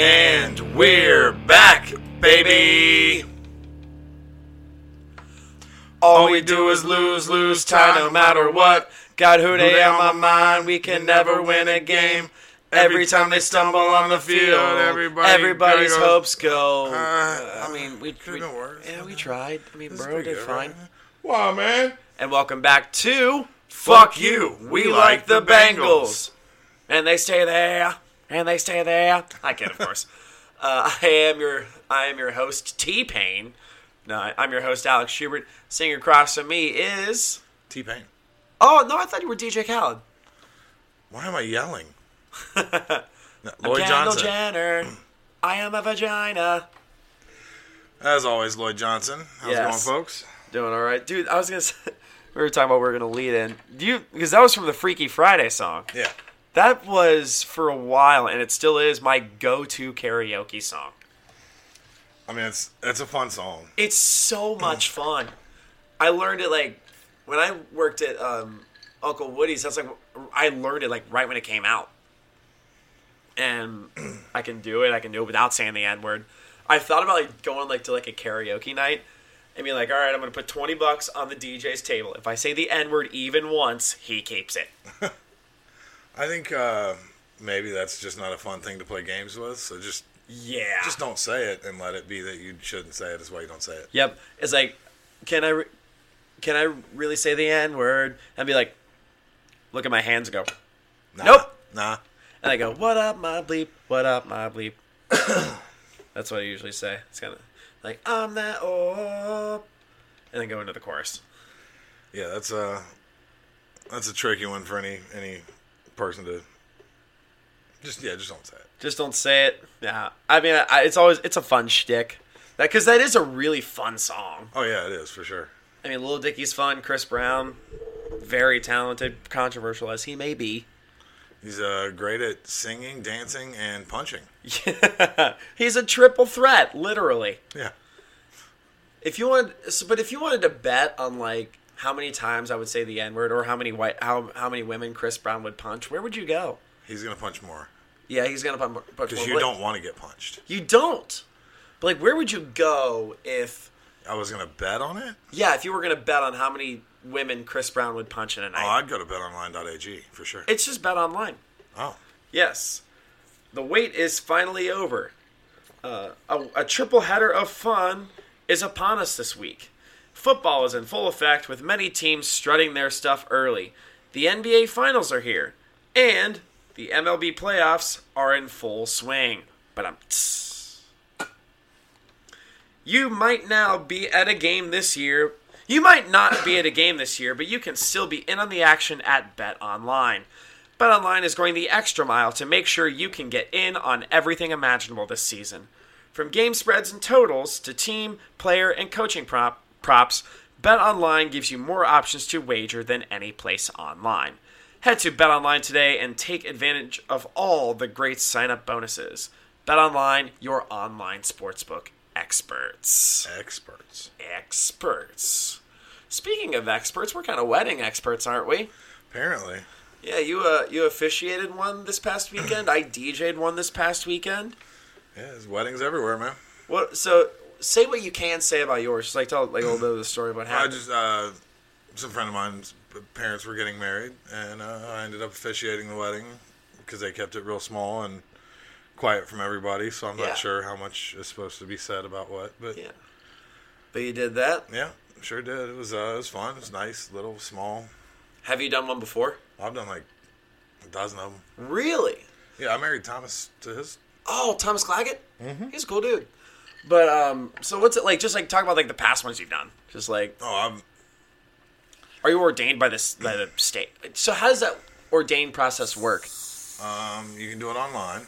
And we're back, baby. All we do is lose, lose time no matter what. Got who they on my mind, we can never win a game. Every time they stumble on the field, everybody everybody's goes, hopes go. Uh, I mean, we, we worse. yeah, we tried. I mean, bro did good, fine. right? Wow, man. And welcome back to Fuck You. We like the Bengals. And they stay there. And they stay there. I can, of course. uh, I am your I am your host T Pain. No, I'm your host Alex Schubert. Sitting across from me is T Pain. Oh no, I thought you were DJ Khaled. Why am I yelling? No, I'm Lloyd Johnson. Jenner. I am a vagina. As always, Lloyd Johnson. How's Yes. it going, folks? Doing all right, dude. I was gonna. Say, we were talking about we are gonna lead in. Do you because that was from the Freaky Friday song. Yeah. That was for a while, and it still is my go-to karaoke song. I mean, it's it's a fun song. It's so much fun. I learned it like when I worked at um, Uncle Woody's. That's like I learned it like right when it came out, and I can do it. I can do it without saying the N word. I thought about like going like to like a karaoke night and be like, all right, I'm gonna put twenty bucks on the DJ's table. If I say the N word even once, he keeps it. I think uh, maybe that's just not a fun thing to play games with. So just Yeah. just don't say it and let it be that you shouldn't say it. That's why you don't say it. Yep. It's like, can I, re- can I really say the N word? And be like, look at my hands and go, Nah, Nope. Nah. and I go, what up, my bleep? What up, my bleep? That's what I usually say. It's kind of like I'm that old, and then go into the chorus. Yeah, that's a that's a tricky one for any any person to just yeah just don't say it. Just don't say it. Yeah. I mean, I, it's always it's a fun shtick. That because that is a really fun song. Oh yeah, it is for sure. I mean, Lil Dicky's fun. Chris Brown, very talented, controversial as he may be. He's uh, great at singing, dancing, and punching. He's a triple threat, literally. Yeah. If you wanted, so- but if you wanted to bet on like how many times I would say the N word or how many white, how how many women Chris Brown would punch, where would you go? He's gonna punch more Yeah, he's gonna punch. more. because you don't want to get punched. You don't. But like, where would you go if? I was gonna bet on it. Yeah, if you were gonna bet on how many women Chris Brown would punch in a night. Oh, I'd go to betonline.ag for sure. it's just bet online. Oh, Yes, the wait is finally over. Uh, a, a triple header of fun is upon us this week. Football is in full effect with many teams strutting their stuff early. The NBA Finals are here, and the MLB playoffs are in full swing. But I'm. You might now be at a game this year. You might not be at a game this year, but you can still be in on the action at Bet Online. BetOnline is going the extra mile to make sure you can get in on everything imaginable this season. From game spreads and totals to team, player, and coaching prop, props, BetOnline gives you more options to wager than any place online. Head to BetOnline today and take advantage of all the great sign-up bonuses. BetOnline, your online sportsbook experts. experts. Experts. Speaking of experts, we're kind of wedding experts, aren't we? Apparently, Yeah, you uh you officiated one this past weekend. I DJ'd one this past weekend. yeah, there's weddings everywhere, man. What? So say what you can say about yours. Just like tell like a little bit of the story about how. I just uh, some friend of mine's parents were getting married, and uh, I ended up officiating the wedding because they kept it real small and quiet from everybody. So I'm Yeah. not sure how much is supposed to be said about what, but Yeah. But you did that. yeah, sure did. It was uh, it was fun. It was nice, little, small. Have you done one before? I've done like a dozen of them. Really? Yeah, I married Thomas to his. Oh, Thomas Claggett. Mm-hmm. He's a cool dude. But um, so what's it like? Just like talk about like the past ones you've done. Just like, Oh, I'm are you ordained by this by the state? So how does that ordained process work? um. You can do it online.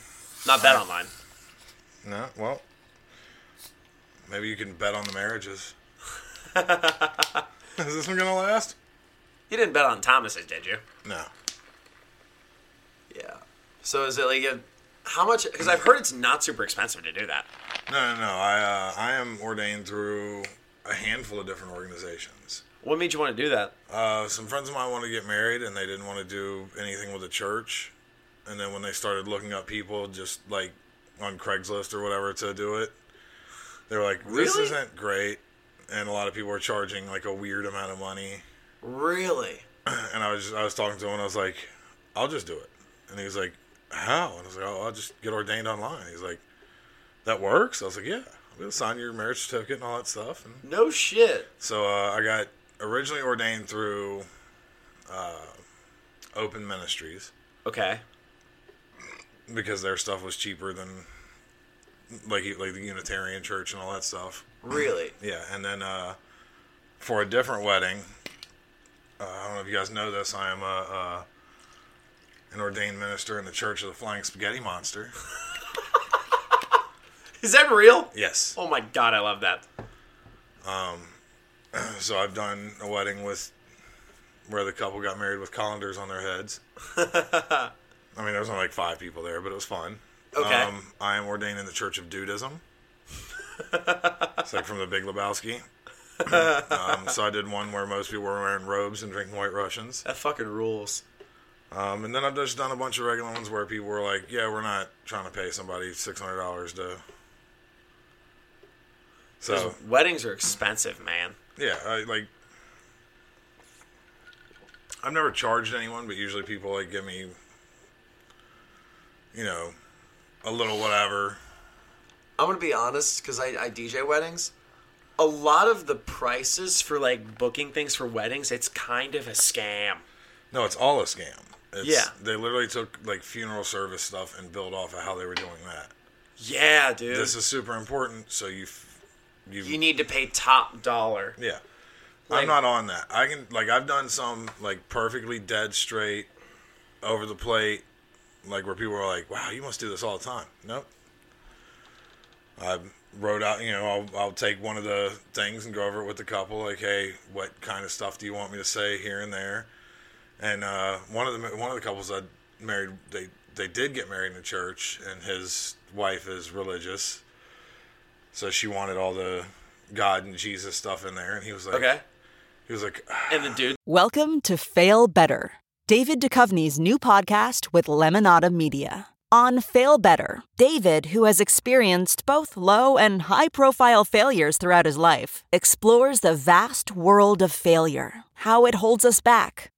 Not bet online. No, well, maybe you can bet on the marriages. Is this one gonna last? You didn't bet on Thomas's, did you? No. Yeah. So is it like a, how much? Because I've heard it's not super expensive to do that. No, no, no. I uh, I am ordained through a handful of different organizations. What made you want to do that? Uh, some friends of mine wanted to get married, and they didn't want to do anything with the church. And then when they started looking up people, just like on Craigslist or whatever, to do it, they were like, "This Really? isn't great." And a lot of people were charging like a weird amount of money. Really? And I was just, I was talking to him, and I was like, "I'll just do it." And he was like, "How?" And I was like, "Oh, I'll just get ordained online." He's like, "That works?" I was like, "Yeah." I'm gonna sign your marriage certificate and all that stuff. And No shit. so uh, I got originally ordained through uh, Open Ministries Okay. because their stuff was cheaper than like like the Unitarian Church and all that stuff. Really? Yeah, and then uh, for a different wedding, uh, I don't know if you guys know this. I am a, uh, an ordained minister in the Church of the Flying Spaghetti Monster. Is that real? Yes. Oh my god, I love that. Um, So I've done a wedding with where the couple got married with colanders on their heads. I mean, there was only like five people there, but it was fun. Okay. Um, I am ordained in the Church of Dudeism. it's like from the Big Lebowski. um, so I did one where most people were wearing robes and drinking White Russians. That fucking rules. Um, and then I've just done a bunch of regular ones where people were like, "Yeah, we're not trying to pay somebody six hundred dollars to." So Weddings are expensive, man. yeah, I, like I've never charged anyone, but usually people like give me, you know, a little whatever. I'm gonna be honest because I, I DJ weddings. A lot of the prices for like booking things for weddings, it's kind of a scam. No, it's all a scam. It's, Yeah. they literally took like funeral service stuff and built off of how they were doing that. Yeah, dude. This is super important, so you, you, you need to pay top dollar. yeah. Like- I'm not on that. I can like I've done some like perfectly dead straight, over the plate, like where people are like, "Wow, you must do this all the time." Nope. I wrote out, you know, I'll I'll take one of the things and go over it with the couple, like, "Hey, what kind of stuff do you want me to say here and there?" And uh, one of the one of the couples I married, they they did get married in the church, and his wife is religious, so she wanted all the God and Jesus stuff in there, and he was like, Okay. he was like, And the dude, Welcome to Fail Better, David Duchovny's new podcast with Lemonada Media. On Fail Better, David, who has experienced both low and high profile failures throughout his life, explores the vast world of failure, how it holds us back,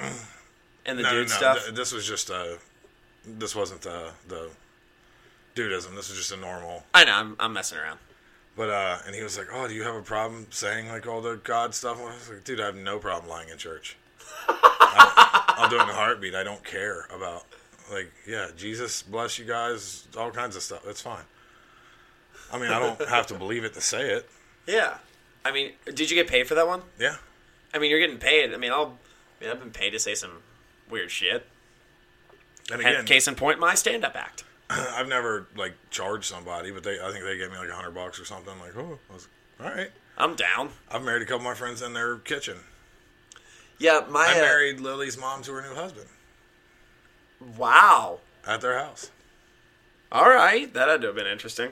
And the no, dude no, stuff. th- this was just uh this wasn't the the Dudeism. This was just a normal. I know. I'm, I'm messing around. But uh, and he was like, "Oh, do you have a problem saying like all the God stuff?" I was like, "Dude, I have no problem lying in church. I, I'll do it in a heartbeat. I don't care about like yeah, Jesus bless you guys, all kinds of stuff. It's fine. I mean, I don't have to believe it to say it. Yeah. I mean, did you get paid for that one? Yeah. I mean, you're getting paid. I mean, I'll. I mean, I've been paid to say some weird shit. And again, case in point, my stand-up act. I've never like charged somebody, but they I think they gave me like a hundred bucks or something. Like, oh, I was, all right. I'm down. I've married a couple of my friends in their kitchen. Yeah, my. I uh, married Lily's mom to her new husband Wow. at their house. All right, that had to have been interesting.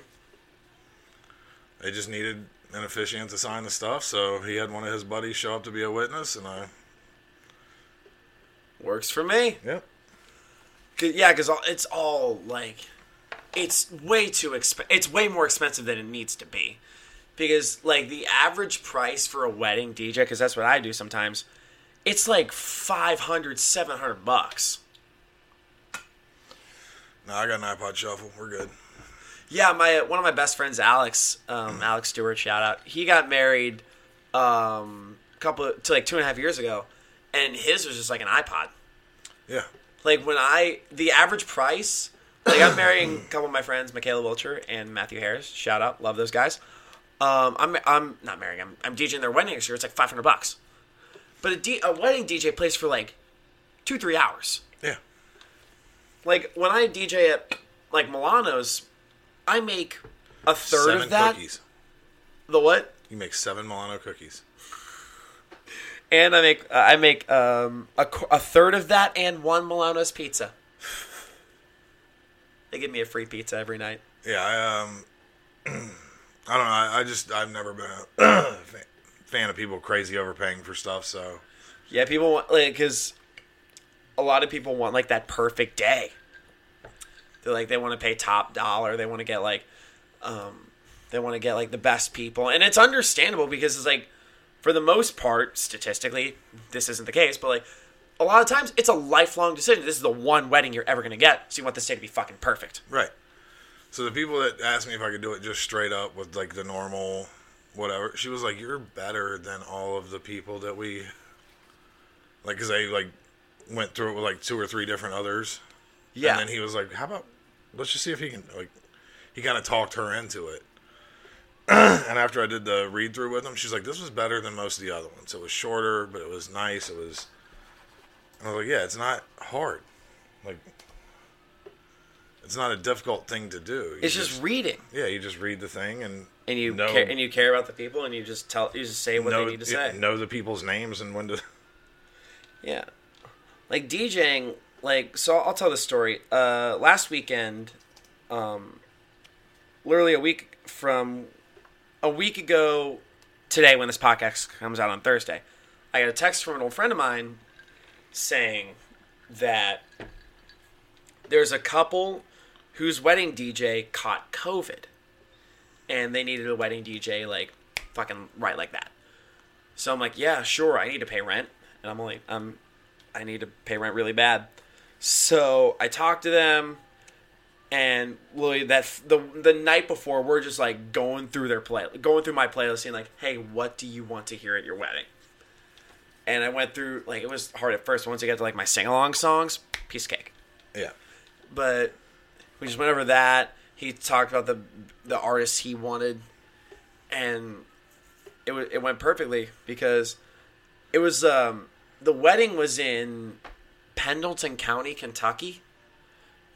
They just needed an officiant to sign the stuff, so he had one of his buddies show up to be a witness, and I Works for me. yep. Cause, yeah, because it's all like, it's way too exp- It's way more expensive than it needs to be, because like the average price for a wedding DJ, because that's what I do sometimes, it's like 500, 700 bucks. No, I got an iPod Shuffle. We're good. Yeah, my one of my best friends, Alex, um, Alex Stewart, shout out. He got married um, a couple to like two and a half years ago, and his was just like an iPod. Yeah. Like when I the average price, like I'm marrying a couple of my friends, Michaela Wilcher and Matthew Harris. Shout out, love those guys. Um, I'm I'm not marrying. I'm I'm DJing their wedding next year. It's like 500 bucks, but a, D, a wedding DJ plays for like two three hours. Yeah. Like when I DJ at like Milano's, I make a third Seven of that. cookies. The what? You make seven Milano cookies. And I make uh, I make um, a, a third of that and one Milano's pizza. They give me a free pizza every night. Yeah, I um, I don't know. I, I just I've never been a fan, of people crazy overpaying for stuff. So Yeah, people want like because a lot of people want like that perfect day. They're like they want to pay top dollar. They want to get like, um, they want to get like the best people, and it's understandable because it's like, for the most part, statistically, this isn't the case, but like. A lot of times, it's a lifelong decision. This is the one wedding you're ever gonna get, so you want this day to be fucking perfect. right. So the people that asked me if I could do it just straight up with like the normal whatever, she was like, "You're better than all of the people that we like," because they like went through it with like two or three different others. Yeah, And then he was like, "How about let's just see if he can like." He kind of talked her into it. and after I did the read through with them, she's like, "This was better than most of the other ones. It was shorter, but it was nice. It was." I was like, "Yeah, it's not hard. Like, it's not a difficult thing to do. You it's just reading, yeah, you just read the thing and and you know, care, and you care about the people, and you just tell, you just say what know, they need to say. know the people's names and when to." Yeah. Like DJing, like so I'll tell the story. Uh last weekend, um literally a week from a week ago today when this podcast comes out on Thursday, I got a text from an old friend of mine saying that there's a couple whose wedding DJ caught COVID and they needed a wedding DJ like fucking right like that. So I'm like, yeah, sure, I need to pay rent, and I'm only I'm um, I need to pay rent really bad. So I talked to them, and literally that the the night before, we're just like going through their play, going through my playlist, saying like, hey, what do you want to hear at your wedding? And I went through like it was hard at first. Once I got to like my sing along songs, piece of cake Yeah. but we just went over that. He talked about the the artists he wanted, and it was it went perfectly because it was um the wedding was in Pendleton County, Kentucky,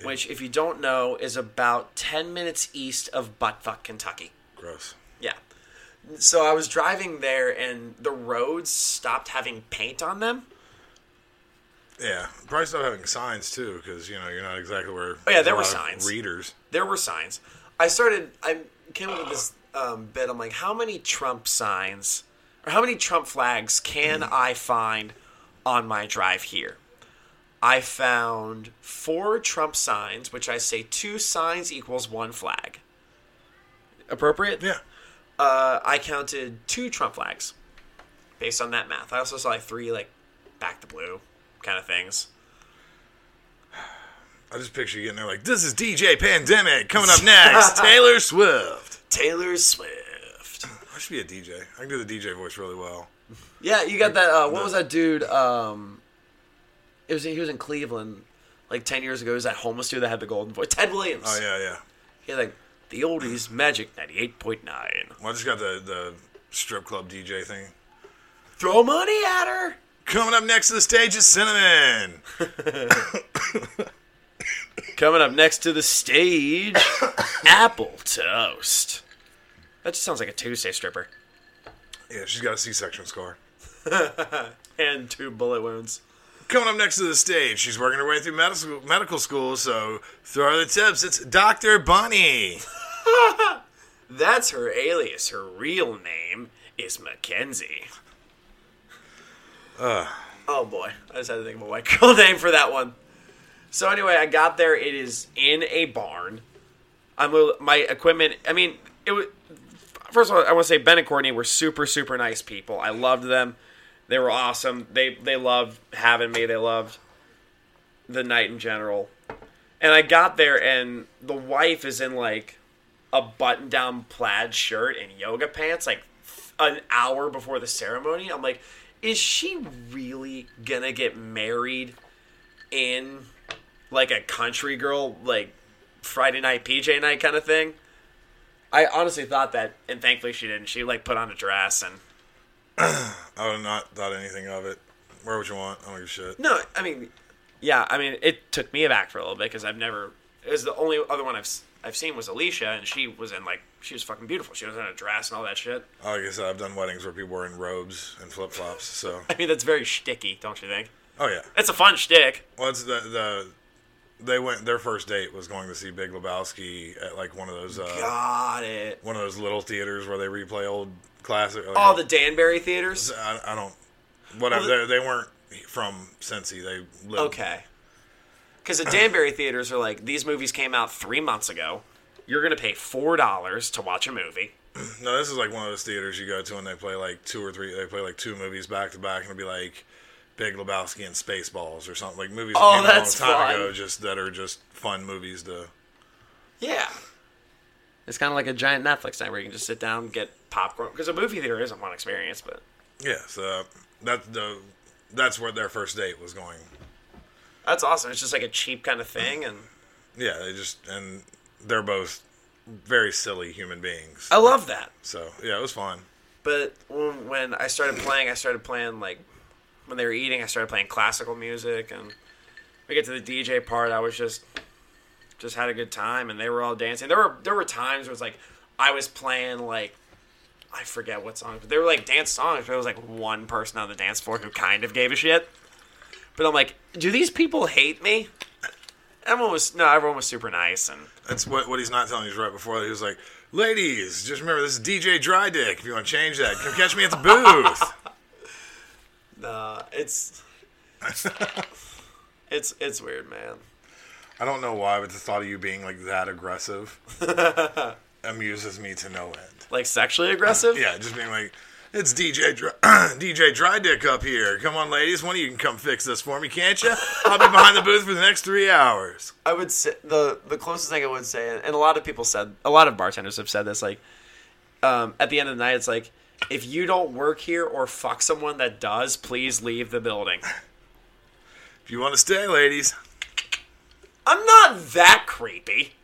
which if you don't know is about ten minutes east of Buttfuck, Kentucky. Gross. Yeah. So I was driving there, and the roads stopped having paint on them. Yeah, probably stopped having signs too, because you know you're not exactly where. Oh, yeah, there were signs. Readers. there were signs. I started. I came up with this um, bit. I'm like, how many Trump signs or how many Trump flags can I find on my drive here? I found four Trump signs, which I say two signs equals one flag. Appropriate? Yeah. Uh, I counted two Trump flags based on that math. I also saw like three like back to blue kind of things. I just picture you getting there like, this is DJ Pandemic coming up next. Taylor Swift. Taylor Swift. I should be a DJ. I can do the DJ voice really well. Yeah, you got that. Uh, what was that dude? Um, It was he was in Cleveland like ten years ago. He was that homeless dude that had the golden voice. Ted Williams. Oh yeah, yeah. He had like the oldies magic ninety eight point nine. Well, I just got the the strip club DJ thing. Throw money at her. Coming up next to the stage is Cinnamon. Coming up next to the stage, Apple Toast. That just sounds like a Tuesday stripper. Yeah, she's got a C-section scar. and two bullet wounds. Coming up next to the stage, she's working her way through medical medical school, so throw her the tips. It's Doctor Bunny. That's her alias. Her real name is Mackenzie. Uh, Oh boy, I just had to think of a white girl name for that one. So anyway, I got there. It is in a barn. I'm my equipment. I mean, it was. First of all, I want to say Ben and Courtney were super super nice people. I loved them. They were awesome. They they loved having me. They loved the night in general. And I got there, and the wife is in like a button down plaid shirt and yoga pants, like an hour before the ceremony. I'm like, is she really gonna get married in like a country girl, like Friday night PJ night kind of thing? I honestly thought that, and thankfully she didn't. She like put on a dress and I would have not thought anything of it. Where would you want. I don't give a shit. no, I mean, yeah, I mean, it took me aback for a little bit because I've never. It was the only other one I've I've seen was Alicia, and she was in like she was fucking beautiful. She was in a dress and all that shit. Like I said, I've done weddings where people were in robes and flip flops. So, I mean, that's very shticky, don't you think? oh yeah. It's a fun shtick. Well, it's the the they went. Their first date was going to see Big Lebowski at like one of those uh, Got it. one of those little theaters where they replay old classic. Like, All the Danbarry theaters. I, I don't. Whatever. Well, they, they weren't from Cincy. They lived. Okay. Because the Danbarry theaters are like these movies came out three months ago. You're gonna pay four dollars to watch a movie. No, this is like one of those theaters you go to and they play like two or three. They play like two movies back to back, and it'll be like Big Lebowski and Spaceballs or something like movies that Oh, came that's out a long time fun. ago, just that are just fun movies to. Yeah. It's kind of like a giant Netflix night where you can just sit down, get popcorn. Because a movie theater isn't one experience, but Yeah, so that the that's where their first date was going. that's awesome. It's just like a cheap kind of thing, and Yeah, they just and they're both very silly human beings. I love that. So yeah, it was fun. But when I started playing, I started playing like when they were eating. I started playing classical music, and we get to the DJ part. I was just just had a good time, and they were all dancing. There were there were times where it was like I was playing like I forget what songs, but they were like dance songs. But there was like one person on the dance floor who kind of gave a shit. But I'm like, do these people hate me? Everyone was no, everyone was super nice, and That's what what he's not telling you is right before that. He was like, "Ladies, just remember this is DJ Dry Dick. If you want to change that, come catch me at the booth." uh, it's it's it's weird, man. I don't know why, but the thought of you being like that aggressive amuses me to no end. Like sexually aggressive. Yeah, just being like, "It's DJ Dry, DJ Dry Dick up here. Come on, ladies, one of you can come fix this for me, can't you? I'll be behind the booth for the next three hours." I would say the the closest thing I would say, and a lot of people said, a lot of bartenders have said this. Like, um, at the end of the night, it's like, if you don't work here or fuck someone that does, please leave the building. If you want to stay, ladies, I'm not that creepy.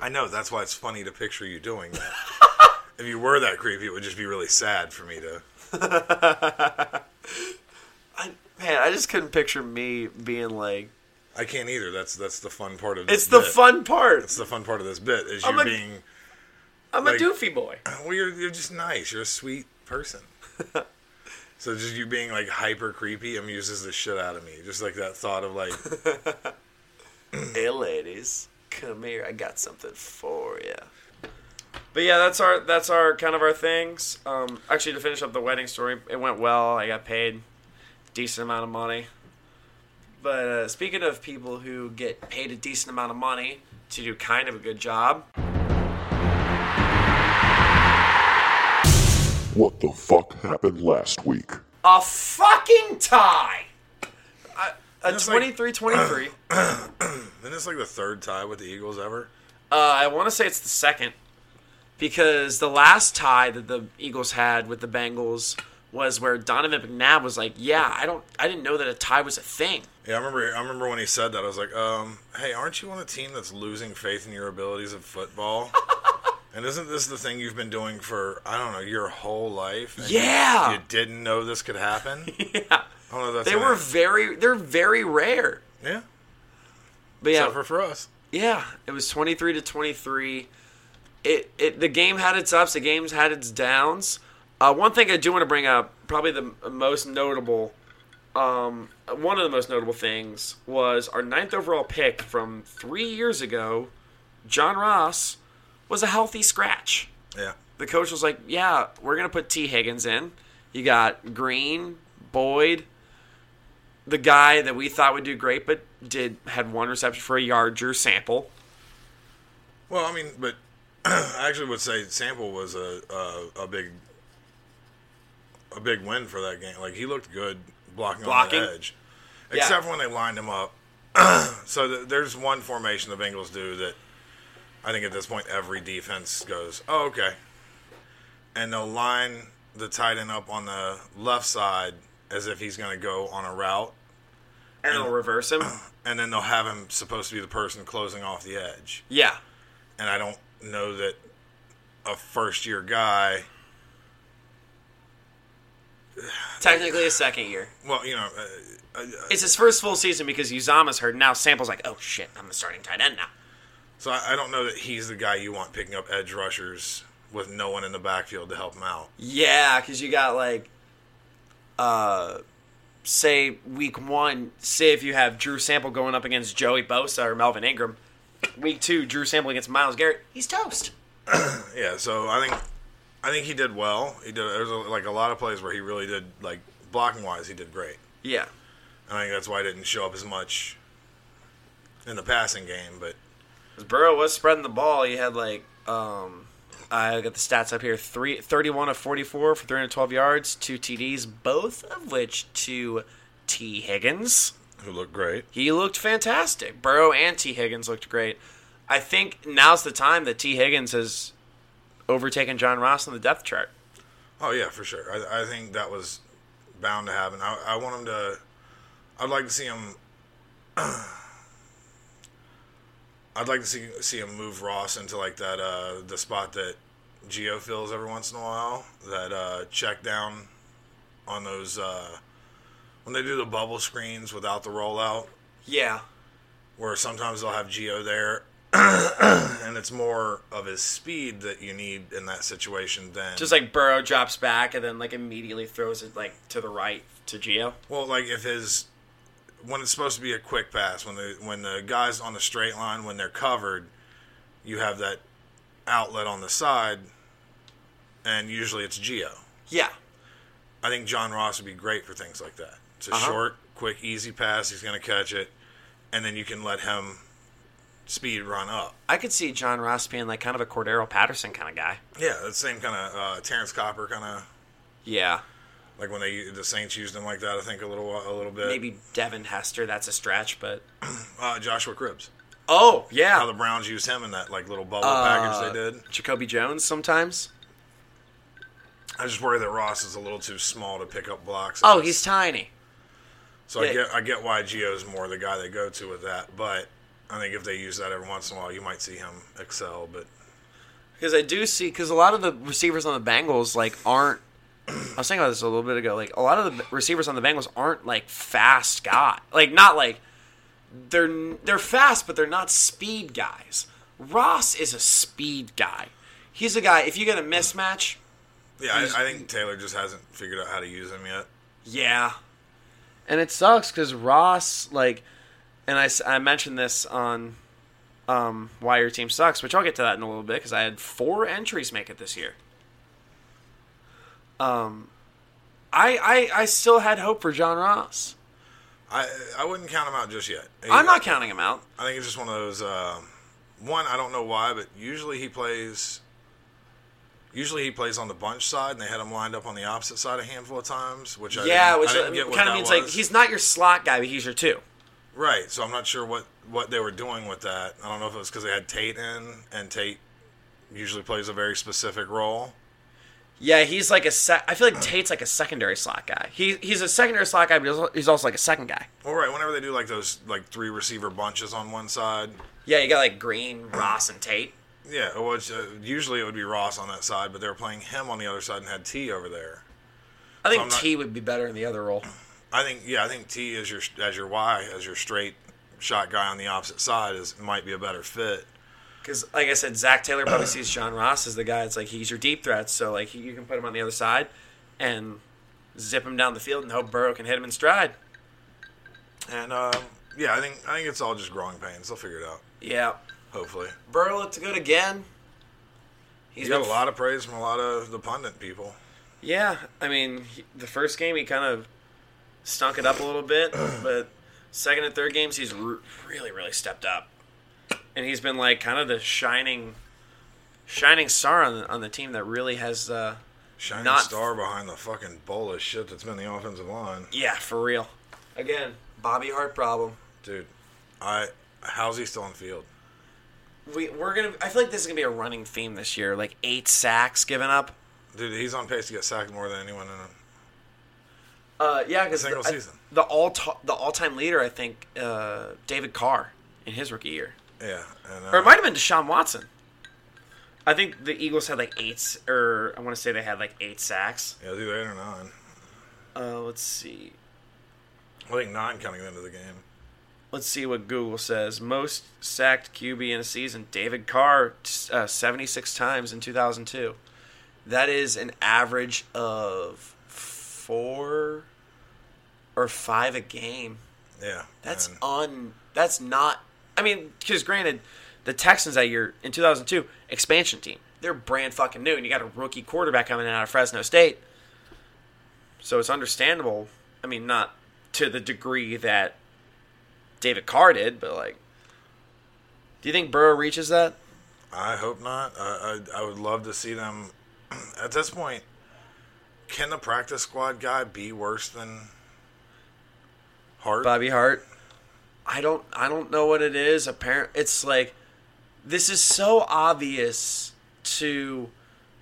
I know that's why it's funny to picture you doing that. if you were that creepy, it would just be really sad for me to. I, man, I just couldn't picture me being like. I can't either. That's that's the fun part of this. It's the bit. fun part. It's the fun part of this bit is I'm you a- being. I'm like- a doofy boy. Well, you're you're just nice. You're a sweet person. so just you being like hyper creepy amuses the shit out of me. Just like that thought of like, hey, ladies, come here. I got something for you. But yeah, that's our that's our kind of our things. Um, actually, to finish up the wedding story, it went well. I got paid decent amount of money. But uh, speaking of people who get paid a decent amount of money to do kind of a good job, What the fuck happened last week? a fucking tie. A- A That's like- 23-23. and it's like the third tie with the Eagles ever. Uh, I want to say it's the second because the last tie that the Eagles had with the Bengals was where Donovan McNabb was like, "Yeah, I don't, I didn't know that a tie was a thing." Yeah, I remember. I remember when he said that. I was like, um, "Hey, aren't you on a team that's losing faith in your abilities of football?" and isn't this the thing you've been doing for I don't know your whole life? And you- Yeah. you, didn't know this could happen. yeah, I don't know. If that's they were very, they're very rare. yeah. But yeah, Except for for us. Yeah, it was 23 to 23. It, it the game had its ups, the game's had its downs. Uh, one thing I do want to bring up, probably the most notable, um, one of the most notable things was our ninth overall pick from three years ago, John Ross, was a healthy scratch. Yeah. The coach was like, "Yeah, we're gonna put Tee Higgins in. You got Green, Boyd, the guy that we thought would do great, but did had one reception for a yard, Drew Sample. Well, I mean, but I actually would say Sample was a, a a big a big win for that game. Like he looked good blocking, Blocking? on the edge, except for when they lined him up. so th- there's one formation the Bengals do that I think at this point every defense goes, "Oh, okay," and they'll line the tight end up on the left side as if he's going to go on a route, And they'll reverse him. and then they'll have him supposed to be the person closing off the edge. Yeah. and I don't know that a first year guy. Technically a second year. Well, you know, uh, uh, It's his first full season because Uzomah's hurt. Now Sample's like, oh shit, I'm the starting tight end now. so I, I don't know that he's the guy you want picking up edge rushers with no one in the backfield to help him out. Yeah, because you got like, uh, say week one, say if you have Drew Sample going up against Joey Bosa or Melvin Ingram, week two, Drew Sample against Myles Garrett, he's toast. Yeah, so I think I think he did well. He did. There's a, like a lot of plays where he really did like blocking wise, he did great. Yeah. And I think that's why he didn't show up as much in the passing game. But Burrow was spreading the ball. He had like, um, I got the stats up here: three, 31 of 44 for 312 yards, two TDs, both of which to Tee Higgins. who looked great? He looked fantastic. Burrow and Tee Higgins looked great. I think now's the time that Tee Higgins has overtaken John Ross on the depth chart. Oh yeah, for sure. I, I think that was bound to happen. I, I want him to. I'd like to see him. I'd like to see see him move Ross into like that uh, the spot that Gio fills every once in a while. That uh, check down on those uh, when they do the bubble screens without the rollout, Yeah. where sometimes they'll have Gio there. and it's more of his speed that you need in that situation than Just like Burrow drops back and then like immediately throws it like to the right to Gio. Well, like if his when it's supposed to be a quick pass, when the when the guys on the straight line when they're covered, you have that outlet on the side, and usually it's Gio. Yeah. I think John Ross would be great for things like that. It's a Uh-huh. short, quick, easy pass. He's going to catch it, and then you can let him speed run up. I could see John Ross being like kind of a Cordarrelle Patterson kind of guy. Yeah, the same kind of uh, Terrance Copper kind of Yeah. Like when they the Saints used him like that. I think a little a little bit. Maybe Devin Hester, that's a stretch, but uh, Joshua Cribbs. Oh, yeah, How yeah. the Browns used him in that like little bubble Uh, package they did. Jacoby Jones sometimes. I just worry that Ross is a little too small to pick up blocks. Oh, he's tiny. so I get I get why Gio's more the guy they go to with that, but I think if they use that every once in a while, you might see him excel. But Because I do see, because a lot of the receivers on the Bengals like aren't. I was thinking about this a little bit ago. Like a lot of the receivers on the Bengals aren't like fast guy. Like not like they're they're fast, but they're not speed guys. Ross is a speed guy. He's a guy. If you get a mismatch, yeah, I, I think Taylor just hasn't figured out how to use him yet. Yeah. And it sucks because Ross, like, and I I mentioned this on um, Why Your Team Sucks, which I'll get to that in a little bit because I had four entries make it this year. Um, I, I, I still had hope for John Ross. I I wouldn't count him out just yet. I'm not counting him out. I think it's just one of those. um one, I don't know why, but usually he plays. Usually he plays on the bunch side, and they had him lined up on the opposite side a handful of times, which I yeah, which I didn't get what kind of means was. like he's not your slot guy, but he's your two. Right, so I'm not sure what, what they were doing with that. I don't know if it was because they had Tate in, and Tate usually plays a very specific role. Yeah, he's like a sec. I feel like Tate's like a secondary slot guy. He he's a secondary slot guy, but he's also like a second guy. All right, whenever they do like those like three receiver bunches on one side, Yeah, you got like Green, Ross, and Tate. yeah, well, it's, uh, usually it would be Ross on that side, but they were playing him on the other side and had T over there. I think not- T would be better in the other role. I think yeah, I think T as your as your Y as your straight shot guy on the opposite side is might be a better fit. Because, like I said, Zac Taylor probably sees John Ross as the guy. It's like he's your deep threat, so like he, you can put him on the other side and zip him down the field and hope Burrow can hit him in stride. And um, yeah, I think I think it's all just growing pains. They'll figure it out. Yeah, Hopefully, Burrow looked good again. he's He's got a lot of praise from a lot of the pundit people. Yeah, I mean, he, the first game he kind of stunk it up a little bit, but second and third games he's re- really, really stepped up, and he's been like kind of the shining, shining star on the, on the team that really has, uh, Shining Not- star behind the fucking bowl of shit that's been the offensive line, yeah, for real. Again, Bobby Hart problem. dude. I how's he still on field? We we're gonna. I feel like this is gonna be a running theme this year. Like eight sacks given up. Dude, he's on pace to get sacked more than anyone in a Uh, yeah, because Single the, season. the all the all time leader, I think, uh, David Carr in his rookie year. Yeah. And, uh, Or it might have been Deshaun Watson. I think the Eagles had like eight, or I want to say they had like eight sacks. yeah, it's either eight or nine. Uh, let's see. I think nine coming into the game. Let's see what Google says. Most sacked QB in a season. David Carr, uh, 76 times in 2002. That is an average of four or five a game. Yeah, That's and- un. That's not. I mean, because granted, the Texans that year in 2002 expansion team. They're brand fucking new, and you got a rookie quarterback coming in out of Fresno State. So it's understandable. I mean, not to the degree that David Carr did, but like, do you think Burrow reaches that? I hope not. I, I I would love to see them. At this point, can the practice squad guy be worse than Hart? Bobby Hart. I don't I don't know what it is. Apparent it's like this is so obvious to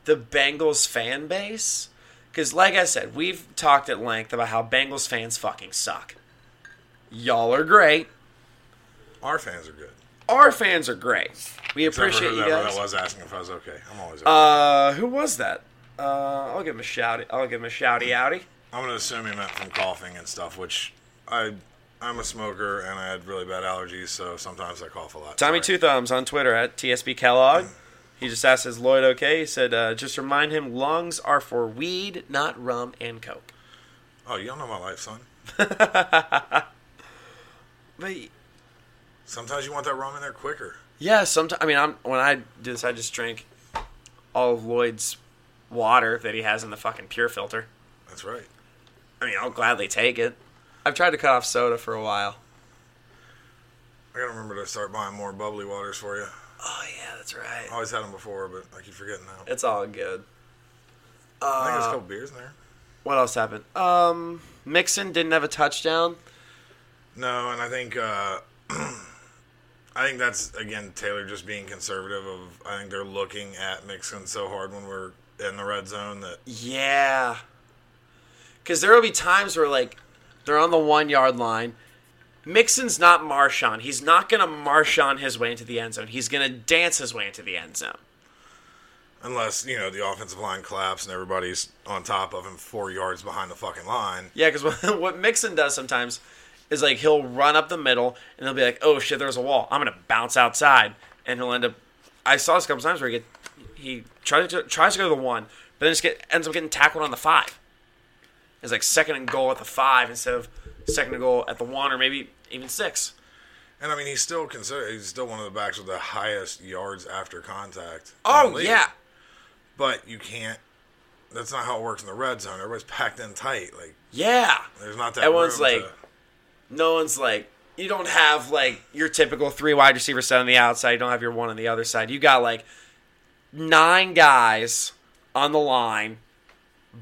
the Bengals fan base cuz like I said, we've talked at length about how Bengals fans fucking suck. Y'all are great. Our fans are good. Our fans are great. We appreciate you guys. that was asking if I was okay. I'm always okay. Uh who was that? Uh I'll give him a shout. I'll give him a shouty outy. I'm gonna assume he meant from coughing and stuff, which I I'm a smoker and I had really bad allergies, so sometimes I cough a lot. Tommy Sorry. Two Thumbs on Twitter at TSB Kellogg. He just asked, "Is Lloyd okay?" He said, uh, "Just remind him, lungs are for weed, not rum and coke." Oh, you don't know my life, son. But Sometimes you want that rum in there quicker. yeah, sometimes I mean, I'm when I do this, I just drink all of Lloyd's water that he has in the fucking pure filter. That's right. I mean, I'll gladly take it. I've tried to cut off soda for a while. I gotta remember to start buying more bubbly waters for you. Oh yeah, that's right. I always had them before, but I keep forgetting now. It's all good. I think there's a Uh, couple beers in there. what else happened? Um, Mixon didn't have a touchdown. No, and I think uh, I think that's again Taylor just being conservative. Of I think they're looking at Mixon so hard when we're in the red zone that Yeah. Because there will be times where, like, they're on the one yard line. Mixon's not Marshawn. He's not going to Marshawn his way into the end zone. He's going to dance his way into the end zone. unless you know the offensive line collapses and everybody's on top of him four yards behind the fucking line. Yeah, because what, what Mixon does sometimes is, like, he'll run up the middle and he'll be like, oh, shit, there's a wall. I'm going to bounce outside. And he'll end up. I saw this a couple times where he, get, he tries to, tries to go to the one, but then just get, ends up getting tackled on the five. It's like second and goal at the five instead of second and goal at the one or maybe even six. And I mean, he's still considered he's still one of the backs with the highest yards after contact. Oh yeah, but you can't. That's not how it works in the red zone. Everybody's packed in tight. Like yeah. there's not that. Everyone's like, to- no one's like, you don't have like your typical three wide receiver set on the outside. You don't have your one on the other side. You got like nine guys on the line.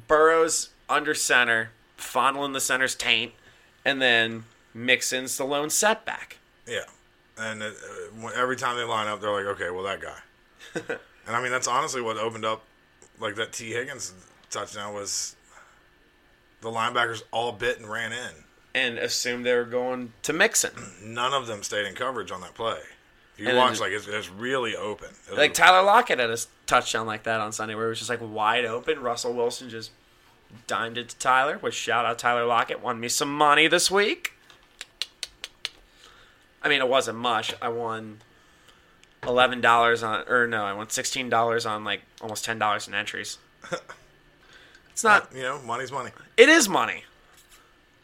Burrows under center, fondling the center's taint, and then Mixon's the lone setback. Yeah, and it, uh, every time they line up, they're like, okay, well that guy. and I mean, that's honestly what opened up like that Tee Higgins touchdown was the linebackers all bit and ran in. and assumed they were going to Mixon. None of them stayed in coverage on that play. If you And watch, like it's, it's really open. It Like Tyler Lockett had a touchdown like that on Sunday where it was just like wide open. Russell Wilson just dimed it to Tyler, which shout out Tyler Lockett, won me some money this week. I mean, it wasn't much. I won eleven dollars on, or no, I won sixteen dollars on like almost ten dollars in entries. It's not. you know, money's money. It is money.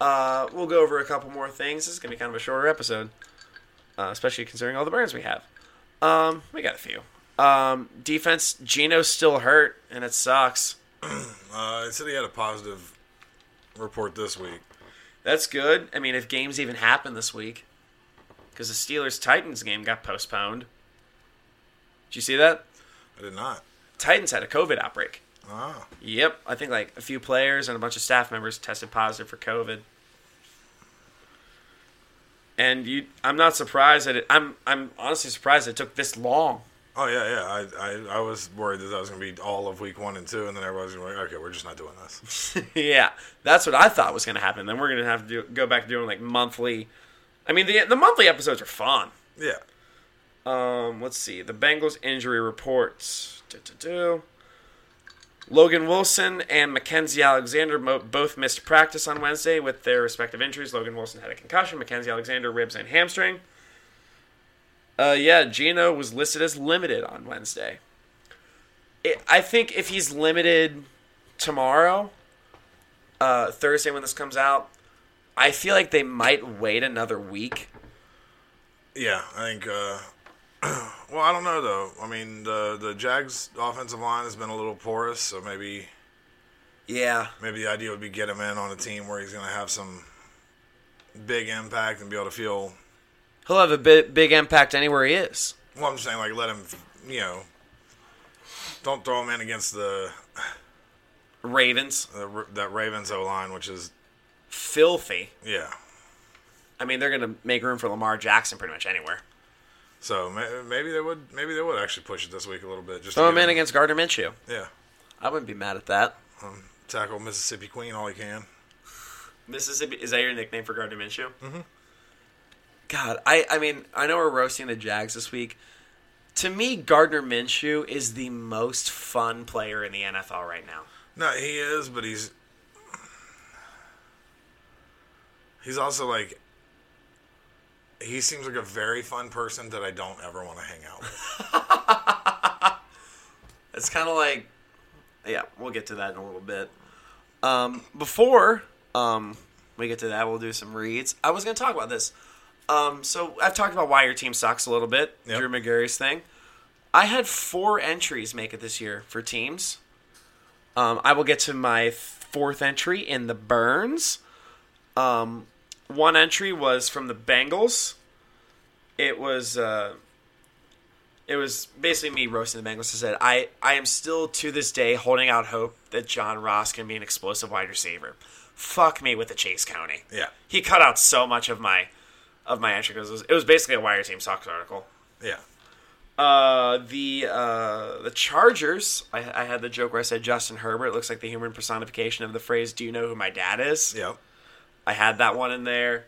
Uh, we'll go over a couple more things. This is gonna be kind of a shorter episode, uh, especially considering all the burns we have. Um, we got a few. Um, defense, Geno's still hurt, and it sucks. Uh, it said he had a positive report this week. That's good. I mean, if games even happen this week, because the Steelers Titans game got postponed. Did you see that? I did not. Titans had a COVID outbreak. Ah, Yep, I think like a few players and a bunch of staff members tested positive for COVID. And you, I'm not surprised that it. I'm, I'm honestly surprised it took this long. Oh yeah, yeah. I, I, I was worried that that was going to be all of week one and two, and then everybody's to be like, okay, we're just not doing this. yeah, that's what I thought was going to happen. Then we're going to have to do, go back to doing like monthly. I mean, the the monthly episodes are fun. yeah. Um, let's see the Bengals injury reports. Du-du-du. Logan Wilson and Mackenzie Alexander mo- both missed practice on Wednesday with their respective injuries. Logan Wilson had a concussion. Mackenzie Alexander ribs and hamstring. Uh, yeah, Geno was listed as limited on Wednesday. It, I think if he's limited tomorrow, uh, Thursday when this comes out, I feel like they might wait another week. Yeah, I think. Uh, well, I don't know though. I mean, the the Jags offensive line has been a little porous, so maybe Yeah, maybe the idea would be get him in on a team where he's going to have some big impact and be able to feel. He'll have a big, big impact anywhere he is. Well, I'm just saying, like, let him, you know, don't throw him in against the, Ravens, the that Ravens O line, which is filthy. yeah. I mean, they're gonna make room for Lamar Jackson pretty much anywhere. So maybe they would maybe they would actually push it this week a little bit. Just to Throw him in against Gardner Minshew. yeah, I wouldn't be mad at that. um, tackle Mississippi Queen all he can. Mississippi is that your nickname for Gardner Minshew? Mm-hmm. God, I I mean I know we're roasting the Jags this week. To me, Gardner Minshew is the most fun player in the NFL right now. No, he is, but he's he's also like he seems like a very fun person that I don't ever want to hang out with. It's kind of like, yeah, we'll get to that in a little bit. Um, before um, we get to that, we'll do some reads. I was going to talk about this. Um, so I've talked about why your team sucks a little bit, Yep. Drew Magary's thing. I had four entries make it this year for teams. Um, I will get to my fourth entry in the Burns. Um, one entry was from the Bengals. It was uh, it was basically me roasting the Bengals. I said I I am still to this day holding out hope that John Ross can be an explosive wide receiver. Fuck me with the Chase County. Yeah. he cut out so much of my of my entry because it was, it was basically a Why Your Team Sucks article. Yeah, Uh, the uh, the Chargers. I, I had the joke where I said Justin Herbert looks like the human personification of the phrase "Do you know who my dad is?" yep. I had that one in there.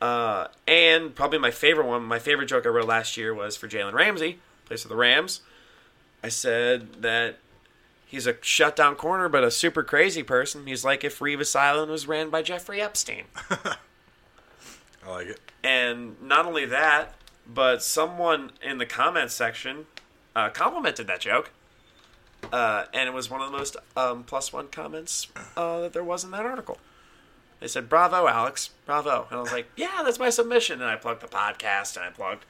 Uh, and probably my favorite one, my favorite joke I wrote last year was for Jalen Ramsey, plays for the Rams. I said that he's a shutdown corner, but a super crazy person. He's like if Revis Island was ran by Jeffrey Epstein. I like it. And not only that, but someone in the comments section uh, complimented that joke. Uh, and it was one of the most um, plus one comments uh, that there was in that article. They said, Bravo, Alex. Bravo. And I was like, Yeah, that's my submission. And I plugged the podcast and I plugged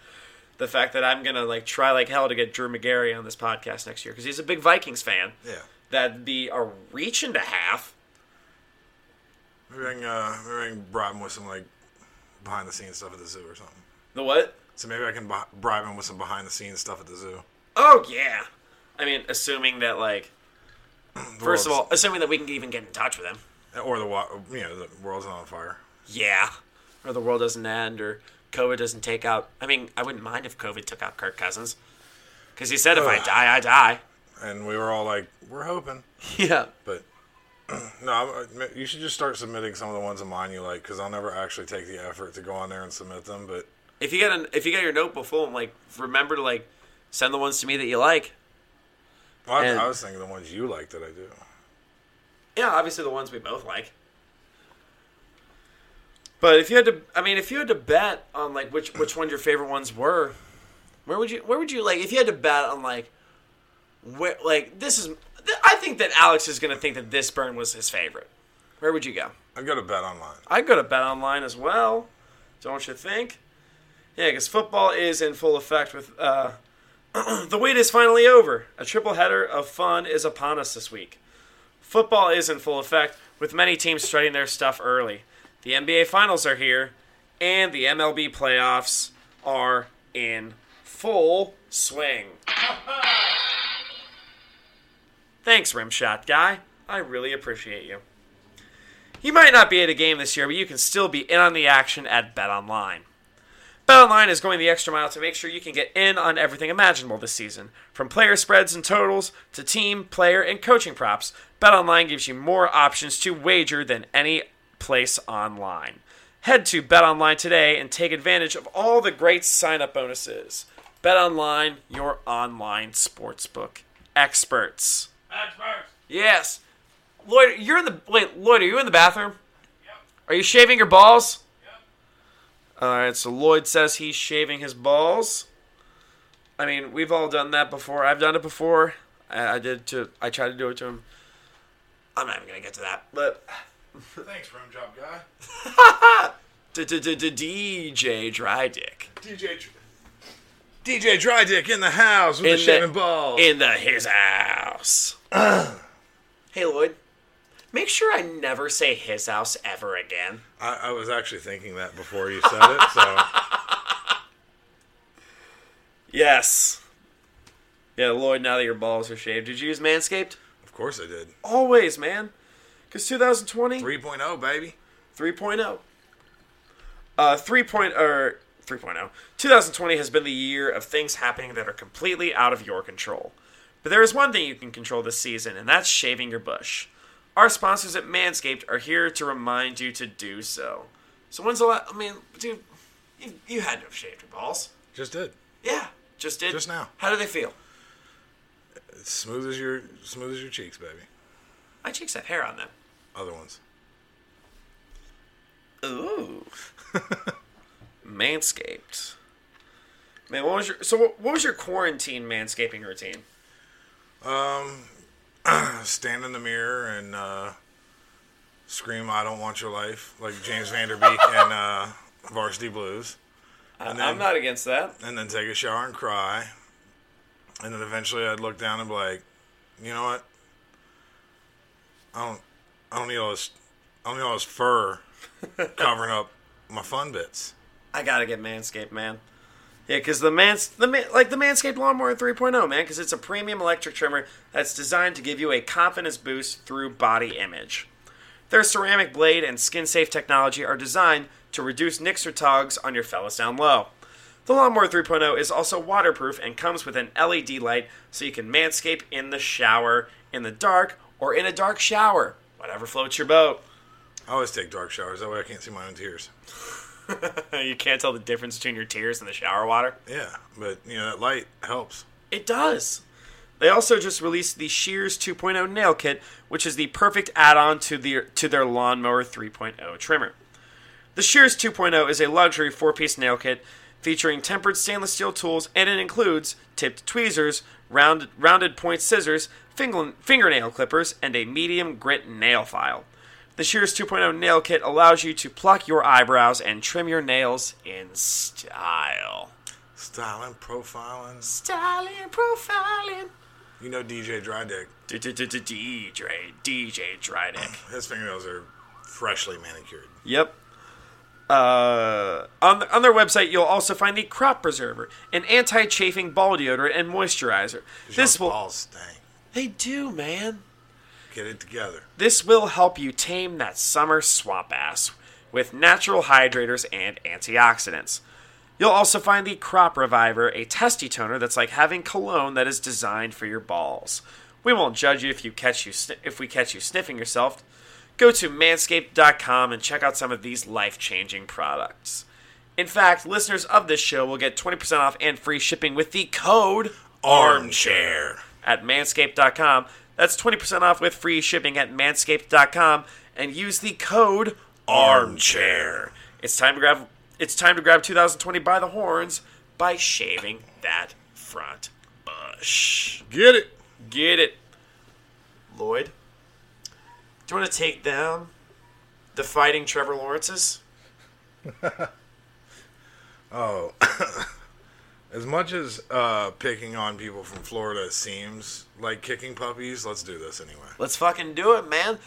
the fact that I'm going to like try like hell to get Drew Magary on this podcast next year because he's a big Vikings fan. Yeah. That'd be a reach and a half. Maybe I can, uh, maybe I can bribe him with some like behind the scenes stuff at the zoo or something. The what? So maybe I can bu- bribe him with some behind the scenes stuff at the zoo. Oh, yeah. I mean, assuming that like First of all, assuming that we can even get in touch with him. or the wa- you know the world's not on fire. Yeah. Or the world doesn't end, or COVID doesn't take out. I mean, I wouldn't mind if COVID took out Kirk Cousins. Because he said, if I die, I die. and we were all like, "We're hoping," Yeah. but no, I'm- uh, you should just start submitting some of the ones of mine you like, because I'll never actually take the effort to go on there and submit them. But If you get an, if you get your notebook full, like remember to like send the ones to me that you like. well, I, And- I was thinking the ones you like that I do. Yeah, obviously the ones we both like. But if you had to, I mean, if you had to bet on like which which ones your favorite ones were, where would you where would you like if you had to bet on like where like this is I think that Alex is gonna think that this burn was his favorite. Where would you go? I've got to bet online. I'd go to Bet Online as well. Don't you think? Yeah, because football is in full effect with. Uh, the wait is finally over. A triple header of fun is upon us this week. Football is in full effect with many teams starting their stuff early. The NBA Finals are here, and the MLB playoffs are in full swing. Thanks, Rimshot Guy. I really appreciate you. You might not be at a game this year, but you can still be in on the action at BetOnline. BetOnline is going the extra mile to make sure you can get in on everything imaginable this season. From player spreads and totals to team, player, and coaching props, BetOnline gives you more options to wager than any place online. Head to BetOnline today and take advantage of all the great sign-up bonuses. BetOnline, your online sportsbook experts. Experts. Yes. Lloyd, you're in the wait. Lloyd, are you in the bathroom? Yep. Are you shaving your balls? Yep. All right. So Lloyd says he's shaving his balls. I mean, we've all done that before. I've done it before. I, I did to. I tried to do it to him. I'm not even gonna get to that. But Thanks, rim job guy. Ha ha D DJ Dry Dick DJ. DJ Dry Dick in the house with In the the- shaving balls. in the his house. hey Lloyd, make sure I never say his house ever again. I, I was actually thinking that before you said it, so Yes. Yeah, Lloyd, now that your balls are shaved, did you use Manscaped? of course I did. Always, man. Because 2020, 3.0, baby. 3.0. Uh, 3. Point, or 3.0. 2020 has been the year of things happening that are completely out of your control. But there is one thing you can control this season, and that's shaving your bush. Our sponsors at Manscaped are here to remind you to do so. So when's the last? I mean, dude, you, you had to have shaved your balls. Just did. Yeah, just did. Just now. How do they feel? It's smooth as your smooth as your cheeks, baby. My cheeks have hair on them. Other ones. Ooh. Manscaped. Man, what was your so what, what was your quarantine manscaping routine? Stand in the mirror and uh, scream, "I don't want your life," like James Van Der Beek and uh, Varsity Blues, I, then- I'm not against that. and then take a shower and cry, and then eventually I'd look down and be like, "You know what? I don't, I don't need all this, I don't need all this fur covering up my fun bits." I gotta get Manscaped, man. Yeah, because the mans the like the Manscaped Lawnmower 3.0, man, because it's a premium electric trimmer that's designed to give you a confidence boost through body image. Their ceramic blade and skin safe technology are designed to reduce nicks or tugs on your fellas down low. The Lawnmower 3.0 is also waterproof and comes with an LED light so you can manscape in the shower, in the dark, or in a dark shower. Whatever floats your boat. I always take dark showers. That way I can't see my own tears. you can't tell the difference between your tears and the shower water. Yeah, but you know that light helps. It does. They also just released the Shears 2.0 nail kit, which is the perfect add-on to the to their lawnmower 3.0 trimmer. The Shears 2.0 is a luxury four-piece nail kit featuring tempered stainless steel tools, and it includes tipped tweezers, round, rounded point scissors, finger, fingernail clippers, and a medium grit nail file. The Shears 2.0 nail kit allows you to pluck your eyebrows and trim your nails in style. Styling, profiling. Styling, profiling. You know DJ Dry Dick. DJ DJ Drydick. His fingernails are freshly manicured. Yep. Uh, on on their website, you'll also find the Crop Preserver, an anti-chafing ball deodorant and moisturizer. This will balls stink. they do, man. Get it together. This will help you tame that summer swamp ass with natural hydrators and antioxidants. You'll also find the Crop Reviver, a testy toner that's like having cologne that is designed for your balls. We won't judge you if you catch you sni- if we catch you sniffing yourself. Go to manscaped.com and check out some of these life-changing products. In fact, listeners of this show will get 20% off and free shipping with the code Armchair. at manscaped.com. That's 20% off with free shipping at manscaped.com and use the code Armchair. It's time to grab it's time to grab 2020 by the horns by shaving that front bush. Get it. Get it. Lloyd, do you want to take down the fighting Trevor Lawrences? Oh, as much as uh, picking on people from Florida seems like kicking puppies, let's do this anyway. Let's fucking do it, man.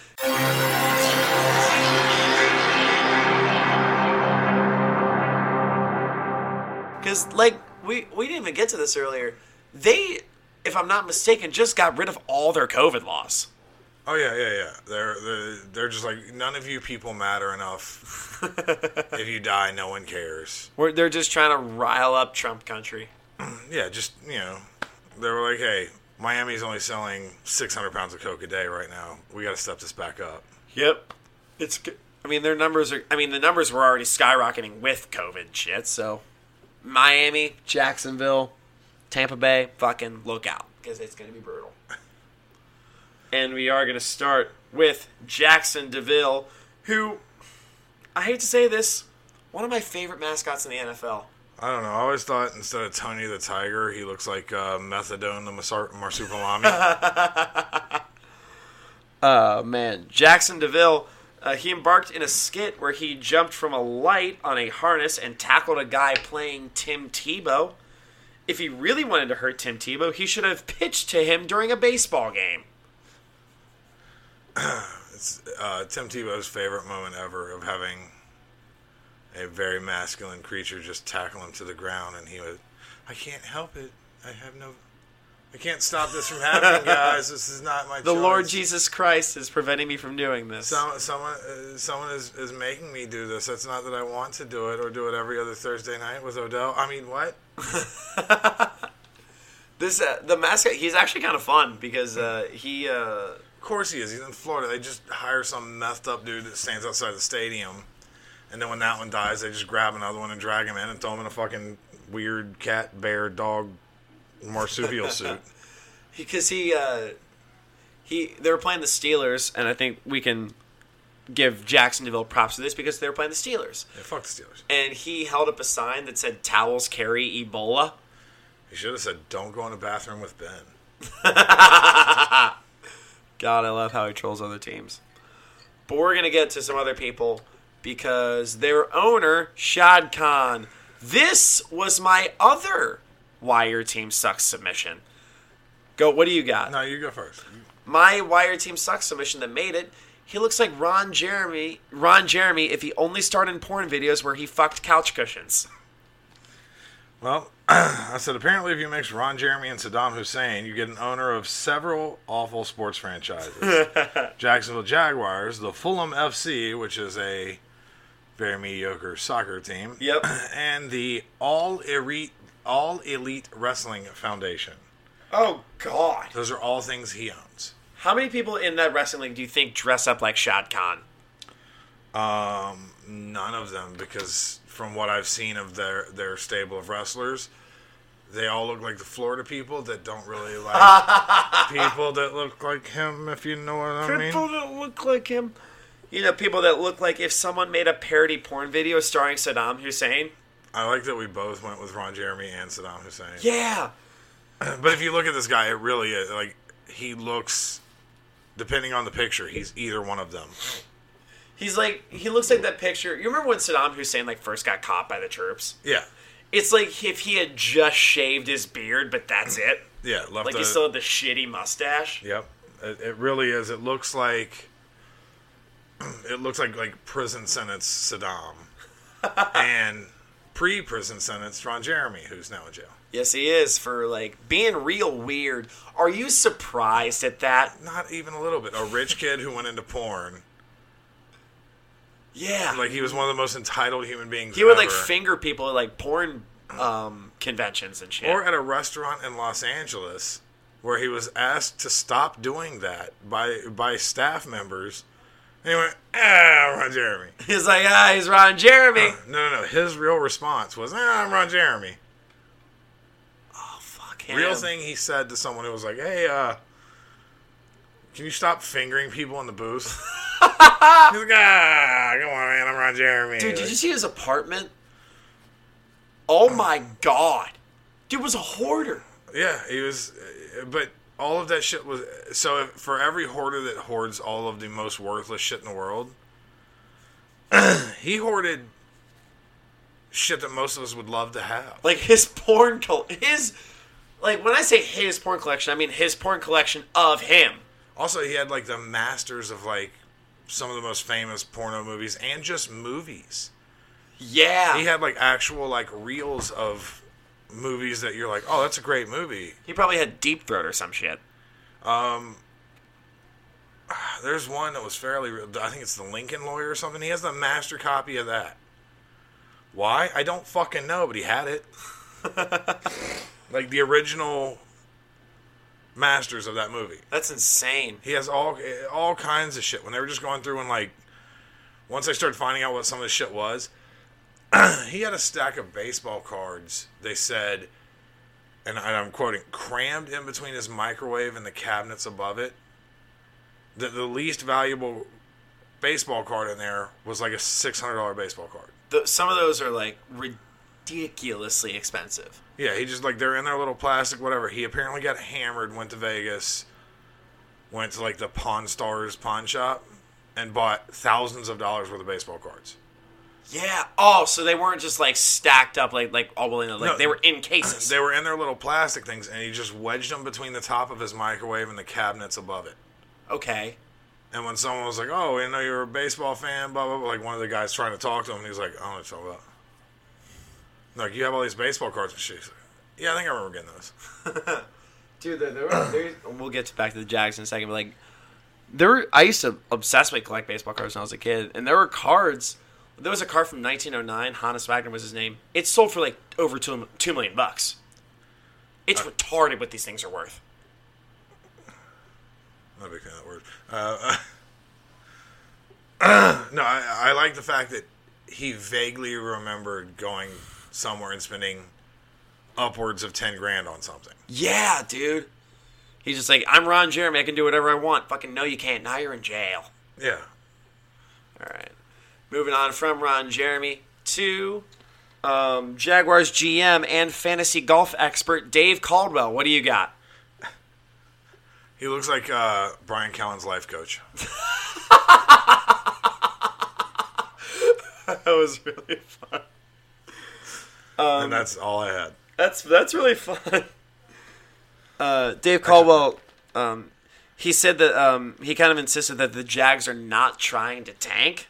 Because, like, we, we didn't even get to this earlier. They, if I'm not mistaken, just got rid of all their COVID laws. Oh yeah, yeah, yeah. They're they're, they're just like none of you people matter enough. if you die, no one cares. Where they're just trying to rile up Trump country. Yeah, just you know, they were like, hey, Miami's only selling 600 pounds of coke a day right now. We got to step this back up. Yep. It's. I mean, their numbers are. I mean, the numbers were already skyrocketing with COVID shit. So, Miami, Jacksonville, Tampa Bay, fucking look out because it's going to be brutal. And we are going to start with Jaxson de Ville, who I hate to say this, one of my favorite mascots in the NFL. I don't know. I always thought instead of Tony the Tiger, he looks like uh, Methadone the Masar- Marsupilami. Oh man, Jaxson de Ville. Uh, he embarked in a skit where he jumped from a light on a harness and tackled a guy playing Tim Tebow. If he really wanted to hurt Tim Tebow, he should have pitched to him during a baseball game. it's uh, Tim Tebow's favorite moment ever of having a very masculine creature just tackle him to the ground, and he was, I can't help it. I have no. I can't stop this from happening, guys. This is not my The choice. Lord Jesus Christ is preventing me from doing this. Some, someone, uh, someone is, is making me do this. That's not that I want to do it or do it every other Thursday night with Odell. I mean, what? This uh, the mascot. He's actually kind of fun because uh, he. Of course he is. He's in Florida. They just hire some messed up dude that stands outside the stadium, and then when that one dies, they just grab another one and drag him in and throw him in a fucking weird cat, bear, dog, marsupial suit. because he uh, he they were playing the Steelers, and I think we can give Jacksonville props to this because they were playing the Steelers. Yeah, fuck the Steelers. And he held up a sign that said "Towels carry Ebola." He should have said, "Don't go in the bathroom with Ben." God, I love how he trolls other teams. But we're gonna get to some other people because their owner Shad Khan. This was my other why your team sucks submission. Go. What do you got? No, you go first. my why your team sucks submission that made it. He looks like Ron Jeremy. Ron Jeremy if he only starred in porn videos where he fucked couch cushions. Well, I said apparently if you mix Ron Jeremy and Saddam Hussein, you get an owner of several awful sports franchises. Jacksonville Jaguars, the Fulham FC, which is a very mediocre soccer team. Yep. And the All Elite All Elite Wrestling Foundation. Oh God! Those are all things he owns. How many people in that wrestling league do you think dress up like Shad Khan? Um, none of them, because from what I've seen of their their stable of wrestlers, they all look like the Florida people that don't really like people that look like him. If you know what I mean. People that look like him. You know, people that look like if someone made a parody porn video starring Saddam Hussein. I like that we both went with Ron Jeremy and Saddam Hussein. Yeah. But if you look at this guy, it really is like he looks. Depending on the picture, he's either one of them. He's like he looks like that picture. You remember when Saddam Hussein like first got caught by the troops? Yeah, It's like if he had just shaved his beard, but that's it. yeah. Left Like a- he still had the shitty mustache. Yep, it, it really is. It looks like it looks like like prison sentence Saddam, and pre-prison sentence Ron Jeremy, who's now in jail. Yes, he is for like being real weird. Are you surprised at that? Not even a little bit. A rich kid who went into porn Yeah. Like he was one of the most entitled human beings. he would like finger people at like porn um, conventions and shit. or at a restaurant in Los Angeles where he was asked to stop doing that by by staff members. And he went, ah, I'm Ron Jeremy. He's like, ah, he's Ron Jeremy. No, no, no. His real response was, ah, I'm Ron Jeremy. Oh, fuck him. Real thing he said to someone who was like, hey, uh, can you stop fingering people in the booth? He's like, ah, come on, man, I'm Ron Jeremy. Dude, did you see his apartment? Oh my god. Dude was a hoarder. Yeah, he was, uh, but all of that shit was so. If, for every hoarder that hoards all of the most worthless shit in the world, he hoarded shit that most of us would love to have. Like his porn col- his like when I say his porn collection, I mean his porn collection of him. Also, he had like the masters of like some of the most famous porno movies and just movies. Yeah. He had like actual like reels of movies that you're like, oh, that's a great movie. He probably had deep throat or some shit. Um, there's one that was fairly. real. I think it's the Lincoln Lawyer or something. He has the master copy of that. Why? I don't fucking know, but he had it. like the original masters of that movie. That's insane. He has all all kinds of shit. When they were just going through and like, once I started finding out what some of the shit was, he had a stack of baseball cards. They said, and I'm quoting, crammed in between his microwave and the cabinets above it. The, the least valuable baseball card in there was like a six hundred dollar baseball card. The, some of those are like ridiculously expensive. Yeah, he just like they're in their little plastic whatever. He apparently got hammered, went to Vegas, went to like the Pawn Stars pawn shop, and bought thousands of dollars worth of baseball cards. Yeah. Oh, so they weren't just like stacked up like like all in the like No. they were in cases. They were in their little plastic things, and he just wedged them between the top of his microwave and the cabinets above it. okay. And when someone was like, "Oh, I know you're a baseball fan," blah blah blah, like one of the guys trying to talk to him, he was like, oh, "I don't know what you're talking about." Like you have all these baseball cards and shit. Like, yeah, I think I remember getting those. Dude, there, there were, there, we'll get to back to the Jags in a second, but like, there were, I used to obsessively collect baseball cards when I was a kid, and there were cards. There was a card from 1909. Honus Wagner was his name. It sold for like over two, two million bucks. It's retarded what these things are worth. Not a big fan of that word. Uh, no, I, I like the fact that he vaguely remembered going somewhere and spending upwards of ten grand on something. Yeah, dude. He's just like, I'm Ron Jeremy. I can do whatever I want. Fucking no, you can't. Now you're in jail. Yeah. All right. Moving on from Ron Jeremy to um, Jaguars GM and fantasy golf expert Dave Caldwell. What do you got? He looks like uh, Brian Callen's life coach. that was really fun. Um, and that's all I had. That's that's really fun. Uh, Dave Caldwell, um, he said that um, he kind of insisted that the Jags are not trying to tank.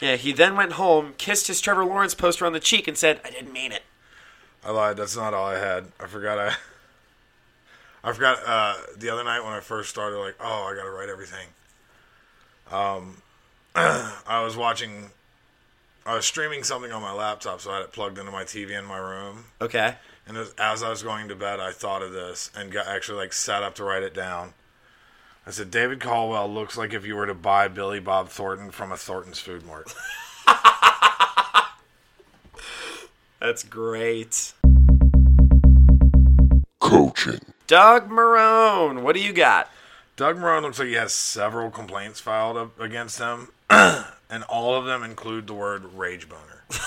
Yeah, he then went home, kissed his Trevor Lawrence poster on the cheek, and said, "I didn't mean it." I lied. That's not all I had. I forgot. I. I forgot uh, the other night when I first started. Like, oh, I gotta write everything. Um, I was watching. I was streaming something on my laptop, so I had it plugged into my TV in my room. Okay. And as, as I was going to bed, I thought of this and got actually like sat up to write it down. I said, David Caldwell looks like if you were to buy Billy Bob Thornton from a Thornton's Food Mart. That's great. Coaching. Doug Marrone, what do you got? Doug Marrone looks like he has several complaints filed up against him, and all of them include the word rage boner.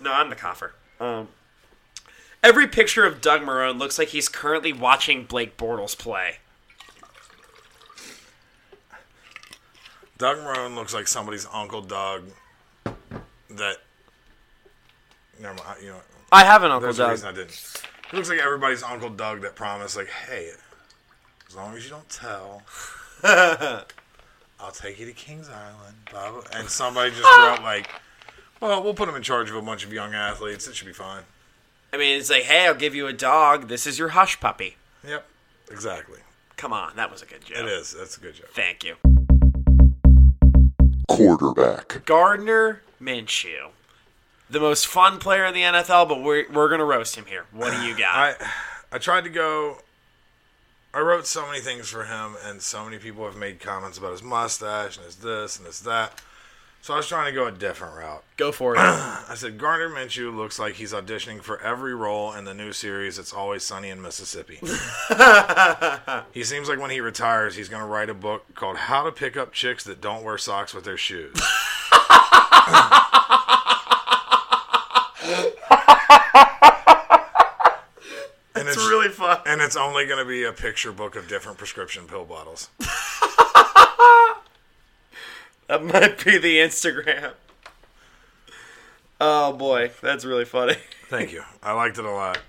No, I'm the coffer. Um, every picture of Doug Marrone looks like he's currently watching Blake Bortles play. Doug Marrone looks like somebody's Uncle Doug that. Never mind. You know, I have an Uncle Doug. I didn't. He looks like everybody's Uncle Doug that promised, like, hey, as long as you don't tell, I'll take you to Kings Island. Blah, blah. And somebody just wrote, like, well, we'll put him in charge of a bunch of young athletes. It should be fine. I mean, it's like, hey, I'll give you a dog. This is your hush puppy. Yep, exactly. Come on, that was a good joke. It is. That's a good joke. Thank you. Quarterback. Gardner Minshew. The most fun player in the NFL, but we're, we're going to roast him here. What do you got? I I tried to go. I wrote so many things for him, and so many people have made comments about his mustache and his this and his that. So I was trying to go a different route. Go for it. I said Gardner Minshew looks like he's auditioning for every role in the new series It's Always Sunny in Mississippi. he seems like when he retires, he's going to write a book called How to Pick Up Chicks That Don't Wear Socks with Their Shoes. and It's really fun. And it's only going to be a picture book of different prescription pill bottles. That might be the Instagram. Oh boy, that's really funny. Thank you. I liked it a lot.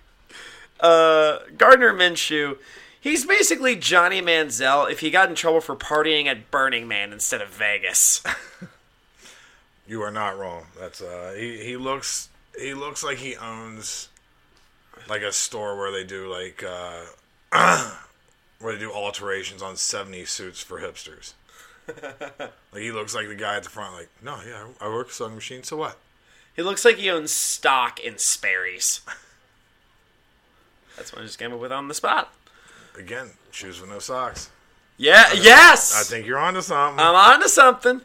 Uh, Gardner Minshew, he's basically Johnny Manziel if he got in trouble for partying at Burning Man instead of Vegas. You are not wrong. That's uh he, he looks he looks like he owns like a store where they do like uh where they do alterations on 70 suits for hipsters. like he looks like the guy at the front like, "No, yeah, I work sewing machine, so what?" He looks like he owns stock in Sperry's. That's what I just came up with on the spot. Again, shoes with no socks. Yeah, yes! I think you're onto something. I'm on to something.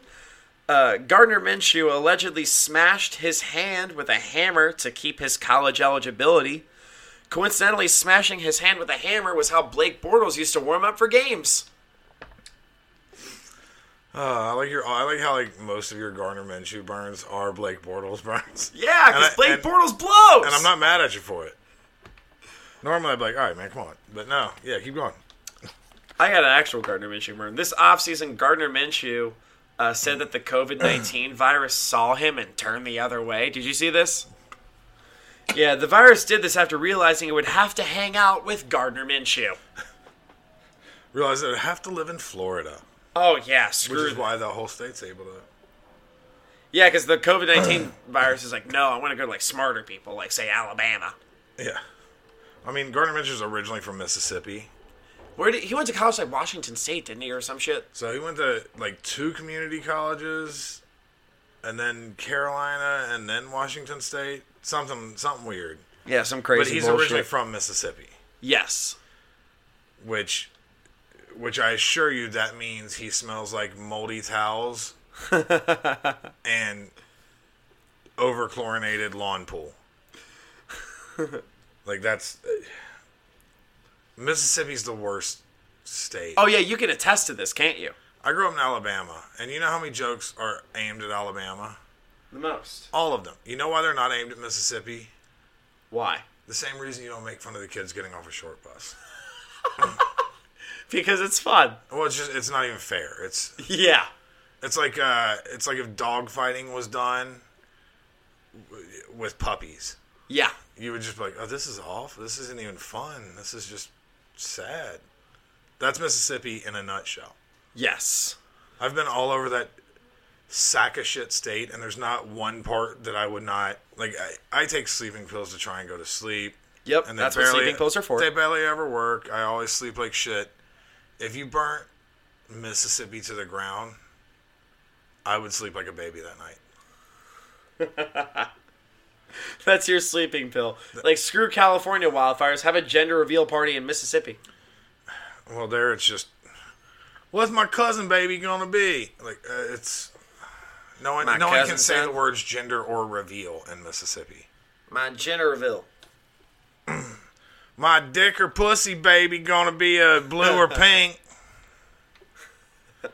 Uh, Gardner Minshew allegedly smashed his hand with a hammer to keep his college eligibility. Coincidentally, smashing his hand with a hammer was how Blake Bortles used to warm up for games. Uh, I like your I like how like most of your Gardner Minshew burns are Blake Bortles burns. Yeah, because Blake and- Bortles blows. And I'm not mad at you for it. Normally I'd be like, all right, man, come on. But no, yeah, keep going. I got an actual Gardner Minshew burn. This offseason, Gardner Minshew uh, said that the COVID 19 virus saw him and turned the other way. Did you see this? Yeah, the virus did this after realizing it would have to hang out with Gardner Minshew. Realize that I have to live in Florida, Oh, yeah, which screw is why the whole state's able to. Yeah, because the COVID 19 virus is like, no, I want to go to like smarter people, like, say, Alabama. Yeah. I mean, Gardner Minshew's originally from Mississippi. Where did he went to college like Washington State, didn't he, or some shit? So he went to like two community colleges, and then Carolina, and then Washington State. Something, something weird. Yeah, some crazy. but he's bullshit. originally from Mississippi, Yes. which, which I assure you that means he smells like moldy towels and overchlorinated lawn pool. like that's Mississippi's the worst state. Oh yeah, you can attest to this, can't you? I grew up in Alabama, and you know how many jokes are aimed at Alabama? The most. All of them. You know why they're not aimed at Mississippi? Why? The same reason you don't make fun of the kids getting off a short bus. Because it's fun. Well, it's just it's not even fair. It's Yeah. it's like uh it's like if dog fighting was done w- with puppies. Yeah. You would just be like, "Oh, this is awful. This isn't even fun. This is just sad." That's Mississippi in a nutshell. Yes. I've been all over that sack of shit state, and there's not one part that I would not like. I, I take sleeping pills to try and go to sleep. Yep. And that's what sleeping pills are for. They barely ever work. I always sleep like shit. If you burnt Mississippi to the ground, I would sleep like a baby that night. That's your sleeping pill. Like screw California wildfires. Have a gender reveal party in Mississippi. Well, there it's just, what's my cousin baby gonna be? Like uh, it's no one. My no one can cousin say the words gender or reveal in Mississippi. My gender reveal. My dick or pussy baby gonna be a blue or pink?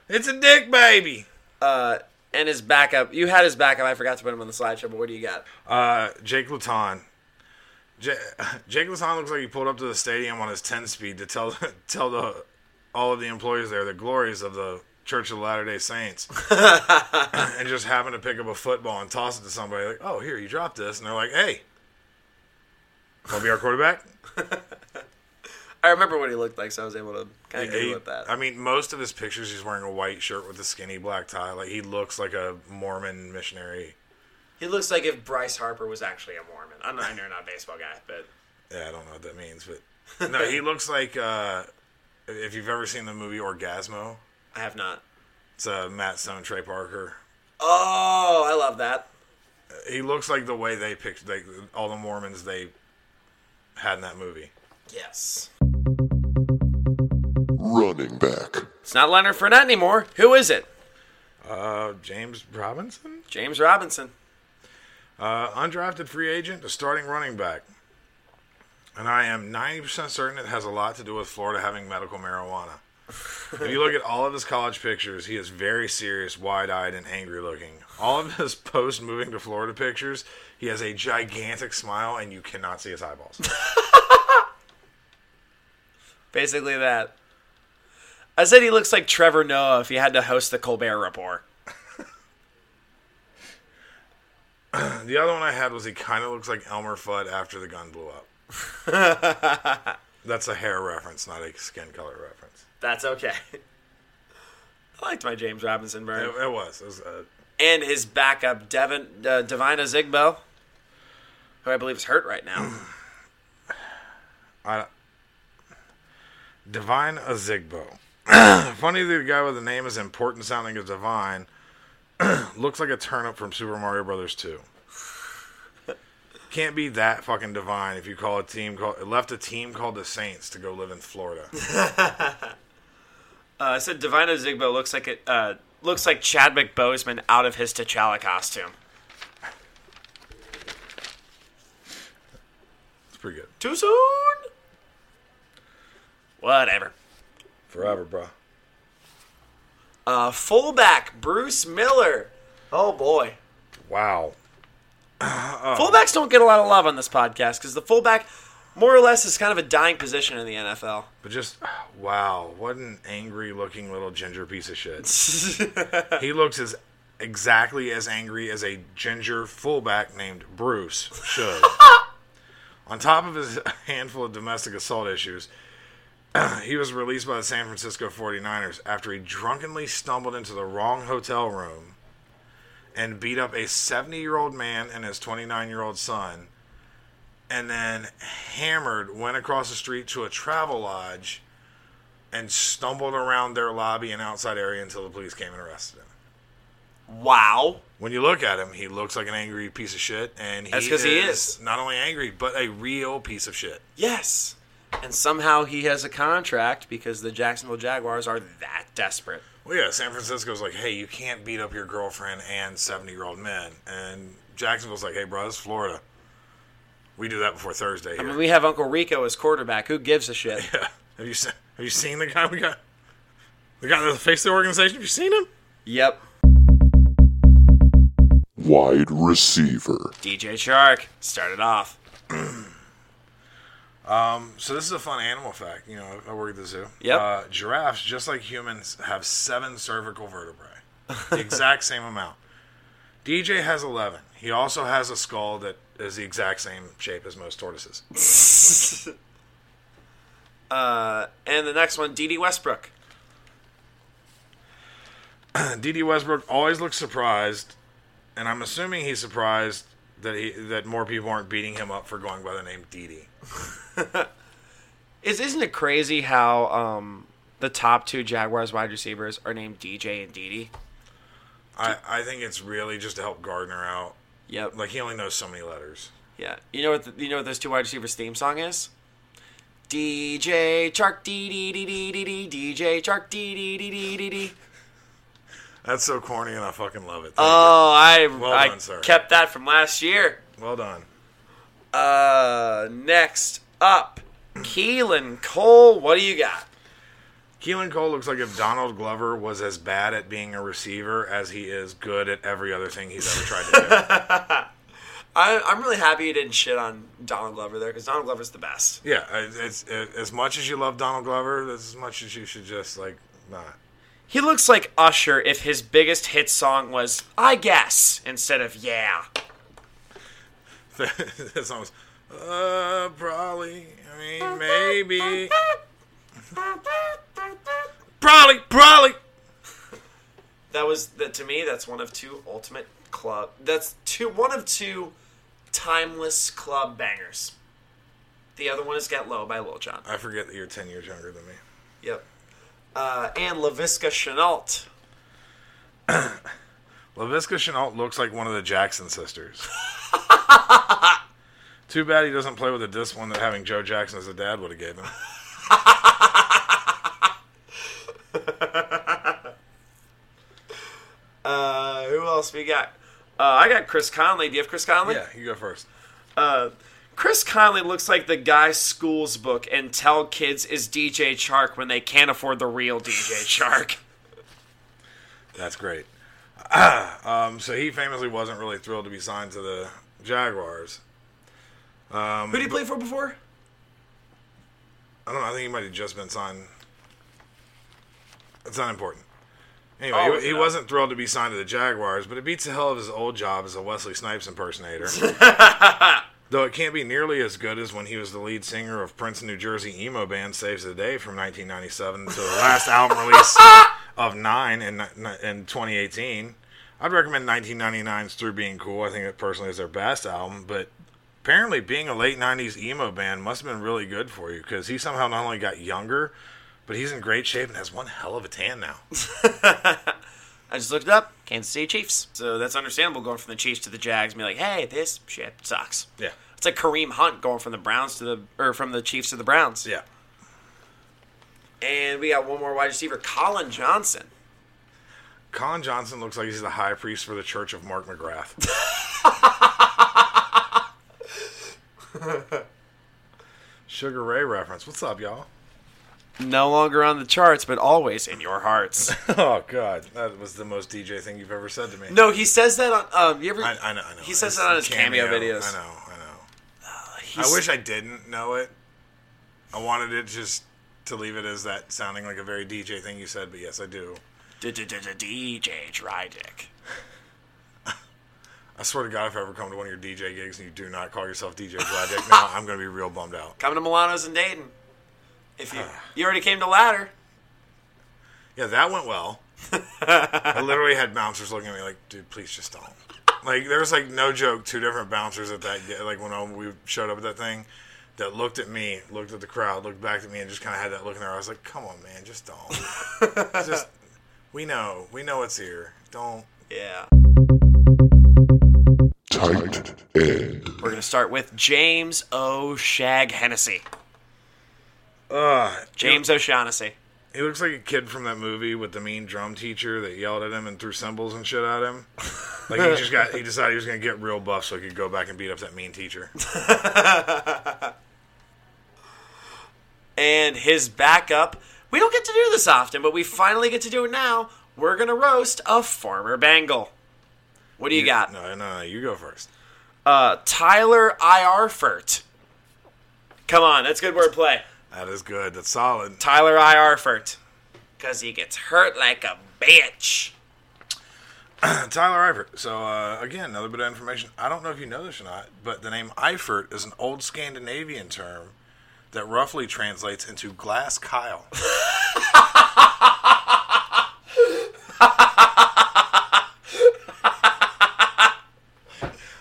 It's a dick baby. Uh, and his backup. You had his backup. I forgot to put him on the slideshow. But what do you got? Uh, Jake Luton. J- Jake Luton looks like he pulled up to the stadium on his 10 speed to tell tell the all of the employees there the glories of the Church of the Latter Day Saints, and just happened to pick up a football and toss it to somebody like, "Oh, here you dropped this," and they're like, "Hey, want to be our quarterback?" I remember what he looked like, so I was able to kind of Google it that. I mean, most of his pictures, he's wearing a white shirt with a skinny black tie. Like he looks like a Mormon missionary. He looks like if Bryce Harper was actually a Mormon. I'm not, I know you're not a baseball guy, but Yeah, I don't know what that means, but no, he looks like uh, if you've ever seen the movie Orgazmo, I have not. it's uh, Matt Stone, Trey Parker. Oh, I love that. He looks like the way they picked like all the Mormons they had in that movie. Yes. Running back. It's not Leonard Fournette anymore. Who is it? Uh, James Robinson, James Robinson. uh, undrafted free agent, a starting running back, and I am ninety percent certain it has a lot to do with Florida having medical marijuana. If you look at all of his college pictures, he is very serious, wide-eyed, and angry-looking. All of his post-moving to Florida pictures, he has a gigantic smile, and you cannot see his eyeballs. Basically that. I said he looks like Trevor Noah if he had to host the Colbert Report. the other one I had was he kind of looks like Elmer Fudd after the gun blew up. That's a hair reference, not a skin color reference. That's okay. I liked my James Robinson It, burn. it was. It was uh, And his backup, Devin, uh, Devine Ozigbo, who I believe is hurt right now. I, Devine Ozigbo. Funny that the guy with the name as important sounding as Divine looks like a turnip from Super Mario Brothers 2. Can't be that fucking divine if you call a team called left a team called the Saints to go live in Florida. Uh, I said Devine Ozigbo looks like it. Uh, looks like Chadwick Boseman out of his T'Challa costume. It's pretty good. Too soon. Whatever. Forever, bro. Uh, fullback Bruce Miller. Oh boy. Wow. Fullbacks don't get a lot of love on this podcast because the fullback, more or less, is kind of a dying position in the NFL. But just wow, what an angry looking little ginger piece of shit. he looks as exactly as angry as a ginger fullback named Bruce should. On top of his handful of domestic assault issues, he was released by the San Francisco 49ers after he drunkenly stumbled into the wrong hotel room and beat up a 70 year old man and his 29 year old son, and then hammered, went across the street to a travel lodge, and stumbled around their lobby and outside area until the police came and arrested him. Wow. When you look at him, he looks like an angry piece of shit, and he That's 'cause he is. not only angry but a real piece of shit. Yes. And somehow he has a contract because the Jacksonville Jaguars are that desperate. Well, yeah, San Francisco's like, hey, you can't beat up your girlfriend and 70 year old men. And Jacksonville's like, hey, bro, this is Florida. We do that before Thursday. I Here. mean, we have Uncle Rico as quarterback. Who gives a shit? yeah. Have you, se- have you seen the guy we got? The guy that face the organization? Have you seen him? Yep. Wide receiver. DJ Chark started off. um, So this is a fun animal fact. You know, I work at the zoo. Yep. Uh, giraffes, just like humans, have seven cervical vertebrae. the exact same amount. DJ has 11. He also has a skull that is the exact same shape as most tortoises. Uh, and the next one, Dede Westbrook. Dede Westbrook always looks surprised, and I'm assuming he's surprised that he that more people aren't beating him up for going by the name DD. Is isn't it crazy how um, the top two Jaguars wide receivers are named DJ and Dede? I, I think it's really just to help Gardner out. Yep. Like he only knows so many letters. Yeah. You know what? The, you know what those two wide receivers' theme song is? DJ Chark D D D D D D DJ Chark D D D D D D. That's so corny, and I fucking love it. Thank Oh, I Well I done, sir. kept that from last year. well done. Uh, next up, Keelan Cole. What do you got? Keelan Cole looks like if Donald Glover was as bad at being a receiver as he is good at every other thing he's ever tried to do. I, I'm really happy you didn't shit on Donald Glover there because Donald Glover's the best. yeah, it's, it's as much as you love Donald Glover, as much as you should just like not. He looks like Usher if his biggest hit song was "I guess" instead of "Yeah." that song was, uh, probably. I mean, maybe. probably, probably. That was that to me. That's one of two ultimate club. That's two one of two timeless club bangers. The other one is "Get Low" by Lil Jon. I forget that you're ten years younger than me. Yep. Uh, and Laviska Shenault. Laviska Shenault looks like one of the Jackson sisters. Too bad he doesn't play with the discipline that having Joe Jackson as a dad would have gave him. Uh, who else we got? Uh, I got Chris Conley. Do you have Chris Conley? Yeah, you go first. Uh, Chris Conley looks like the guy school's book and tell kids is DJ Chark when they can't afford the real DJ Chark. That's great. um, so he famously wasn't really thrilled to be signed to the Jaguars. Um, Who did he play for before? I don't know. I think he might have just been signed. It's unimportant. Anyway, Oh, he, he wasn't thrilled to be signed to the Jaguars, but it beats the hell of his old job as a Wesley Snipes impersonator. Though it can't be nearly as good as when he was the lead singer of Princeton, New Jersey emo band Saves the Day from 1997 to the last album release of Nine in, in 2018. I'd recommend 1999's Through Being Cool. I think it personally is their best album, but apparently being a late 90s emo band must have been really good for you because he somehow not only got younger, but he's in great shape and has one hell of a tan now. I just looked it up. Kansas City Chiefs. So that's understandable going from the Chiefs to the Jags and be like, hey, this shit sucks. Yeah. It's like Kareem Hunt going from the Browns to the or from the Chiefs to the Browns. Yeah. And we got one more wide receiver, Collin Johnson. Collin Johnson looks like he's the high priest for the Church of Mark McGrath. Sugar Ray reference. What's up, y'all? No longer on the charts, but always in your hearts. Oh God, that was the most DJ thing you've ever said to me. no, he says that on. Um, you ever? I, I know. I know. He says It's that on his a cameo, videos. I know. I know. I wish I didn't know it. I wanted it just to leave it as that sounding like a very DJ thing you said, but yes, I do. DJ Drydick. I swear to God, if I ever come to one of your DJ gigs and you do not call yourself DJ Gladick, now I'm going to be real bummed out. Coming to Milano's in Dayton. If you you already came to Ladder. Yeah, that went well. I literally had bouncers looking at me like, dude, please just don't. Like, there was like no joke, two different bouncers at that, gi- like when I, we showed up at that thing, that looked at me, looked at the crowd, looked back at me, and just kind of had that look in their eye. I was like, come on, man, just don't. just, we know, we know it's here. Don't. Yeah. Tight end. We're gonna start with James O. Shag Hennessy. Uh, James O'Shaughnessy. he looks like a kid from that movie with the mean drum teacher that yelled at him and threw cymbals and shit at him. Like he just got, he decided he was gonna get real buff so he could go back and beat up that mean teacher. And his backup. We don't get to do this often, but we finally get to do it now. We're gonna roast a former Bengal. What do you, got? No, no, no, you go first. Uh, Tyler Irfert. Come on, that's good wordplay. That is good. That's solid. Tyler Irfert. Because he gets hurt like a bitch. Tyler Eifert. So uh, again, another bit of information. I don't know if you know this or not, but the name Eifert is an old Scandinavian term that roughly translates into glass Kyle.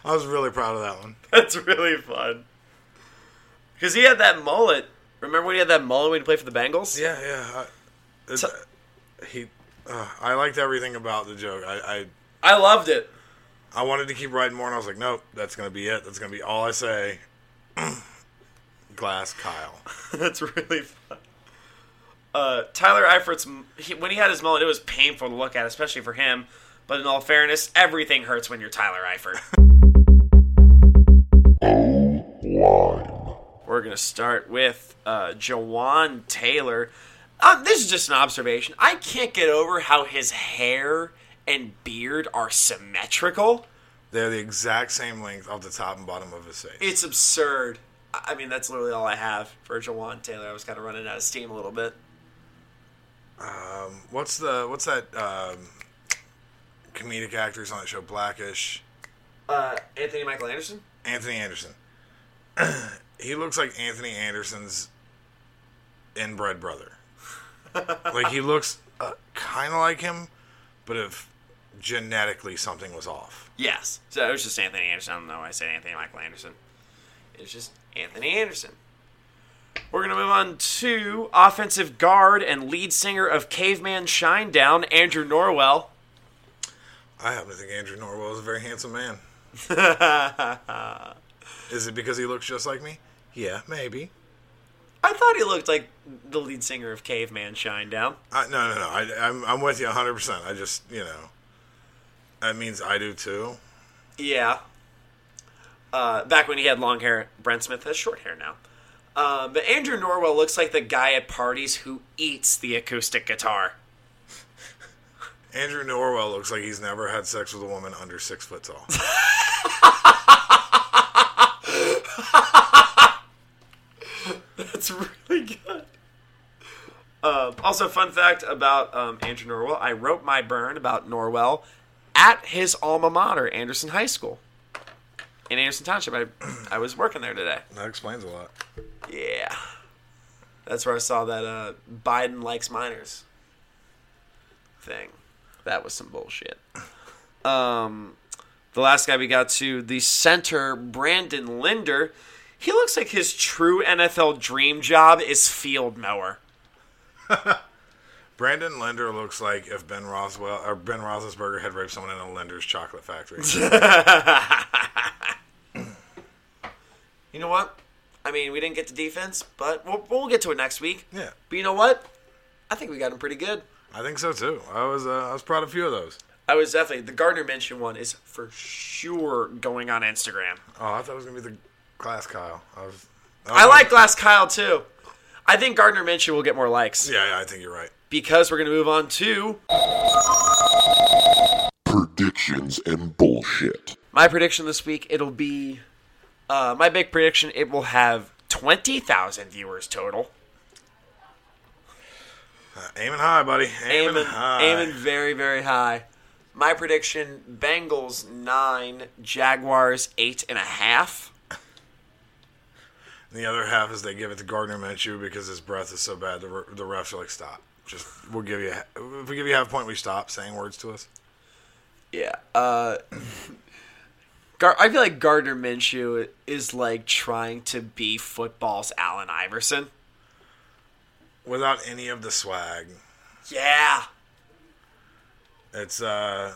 I was really proud of that one. That's really fun. Because he had that mullet. Remember when he had that mullet when he played for the Bengals? Yeah, yeah. I, it's, he, uh, I liked everything about the joke. I, I loved it. I, I wanted to keep writing more, and I was like, nope, that's gonna be it. That's gonna be all I say. glass Kyle. That's really fun. Uh, Tyler Eifert's he, when he had his mullet, it was painful to look at, especially for him. But in all fairness, everything hurts when you're Tyler Eifert. We're gonna start with uh, Jawaan Taylor. Um, this is just an observation. I can't get over how his hair and beard are symmetrical. They're the exact same length off the top and bottom of his face. It's absurd. I mean, that's literally all I have for Jawaan Taylor. I was kind of running out of steam a little bit. What's the what's that um, comedic actors on that show? Blackish. Uh, Anthony Michael Anderson. Anthony Anderson. he looks like Anthony Anderson's inbred brother. like he looks uh, kind of like him, but if genetically something was off. Yes. So it was just Anthony Anderson. I don't know why I said Anthony Michael Anderson. It's just Anthony Anderson. We're going to move on to offensive guard and lead singer of Caveman Shinedown, Andrew Norwell. I happen to think Andrew Norwell is a very handsome man. is it because he looks just like me? Yeah, maybe. I thought he looked like the lead singer of Caveman Shinedown. I, no, no, no. I, I'm, I'm with you 100%. I just, you know, that means I do too. Yeah. Uh, back when he had long hair, Brent Smith has short hair now. Uh, but Andrew Norwell looks like the guy at parties who eats the acoustic guitar. Andrew Norwell looks like he's never had sex with a woman under six foot tall. That's really good. Uh, also, fun fact about um, Andrew Norwell: I wrote my burn about Norwell at his alma mater, Anderson High School, in Anderson Township. I, I was working there today. That explains a lot. Yeah, that's where I saw that uh, Biden likes minors thing. That was some bullshit. Um, the last guy we got to the center, Brandon Linder. He looks like his true NFL dream job is field mower. Brandon Linder looks like if Ben Roswell or Ben Roethlisberger had raped someone in a Linder's chocolate factory. You know what? I mean, we didn't get to defense, but we'll, we'll get to it next week. yeah, But you know what? I think we got him pretty good. I think so too. I was uh, I was proud of a few of those. I was definitely the Gardner Minshew one is for sure going on Instagram. Oh, I thought it was gonna be the Glass Kyle. I was. I like Glass Kyle too. I think Gardner Minshew will get more likes Yeah, yeah, I think you're right. because we're going to move on to Predictions and bullshit. my prediction this week. It'll be uh, my big prediction. It will have twenty thousand viewers total. Uh, aiming high, buddy. Aiming, Aiming, high. aiming very very high. My prediction: Bengals nine, Jaguars eight and a half. And the other half is they give it to Gardner Minshew because his breath is so bad. The, re- the refs are like, stop. Just we'll give you a- if we give you half a point, we stop saying words to us. Yeah. Uh, Gar- I feel like Gardner Minshew is like trying to be football's Allen Iverson. Without any of the swag, Yeah. it's uh,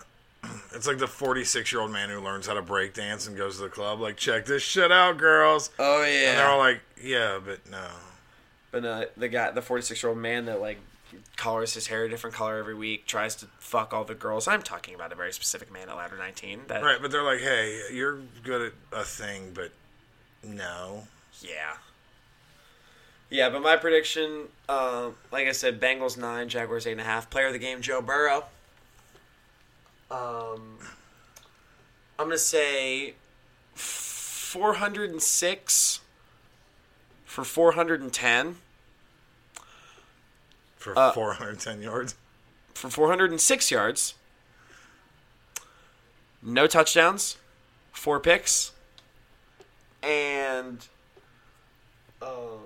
it's like the 46 year old man who learns how to break dance and goes to the club. Like, check this shit out, girls. Oh yeah. And they're all like, yeah, but no. But uh, the guy, the forty-six-year-old man that like colors his hair a different color every week, tries to fuck all the girls. I'm talking about a very specific man at ladder 19. That Right, but they're like, hey, you're good at a thing, but no. yeah, yeah. But my prediction, uh, like I said, Bengals nine, Jaguars eight and a half. Player of the game, Joe Burrow. Um, I'm gonna say 406 for 410 For Uh, 410 yards. for 406 yards. No touchdowns, four picks, and um,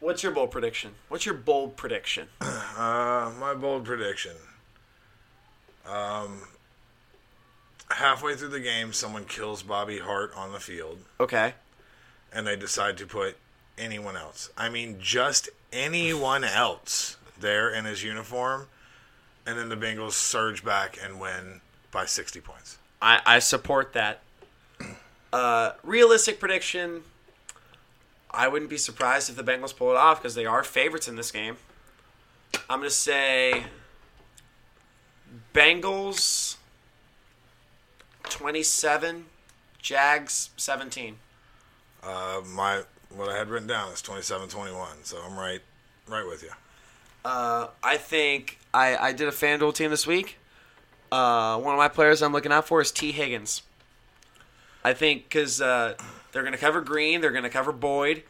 what's your bold prediction? What's your bold prediction? Uh, my bold prediction. Um, halfway through the game, someone kills Bobby Hart on the field, Okay, and they decide to put anyone else. I mean, just anyone else there in his uniform, and then the Bengals surge back and win by 60 points. I, I support that. Uh, realistic prediction. I wouldn't be surprised if the Bengals pull it off because they are favorites in this game. I'm gonna say Bengals 27, Jags 17. Uh, my what I had written down is 27-21, so I'm right, right with you. Uh, I think I, I did a FanDuel team this week. Uh, one of my players I'm looking out for is Tee Higgins. I think because uh, they're going to cover Green, they're going to cover Boyd.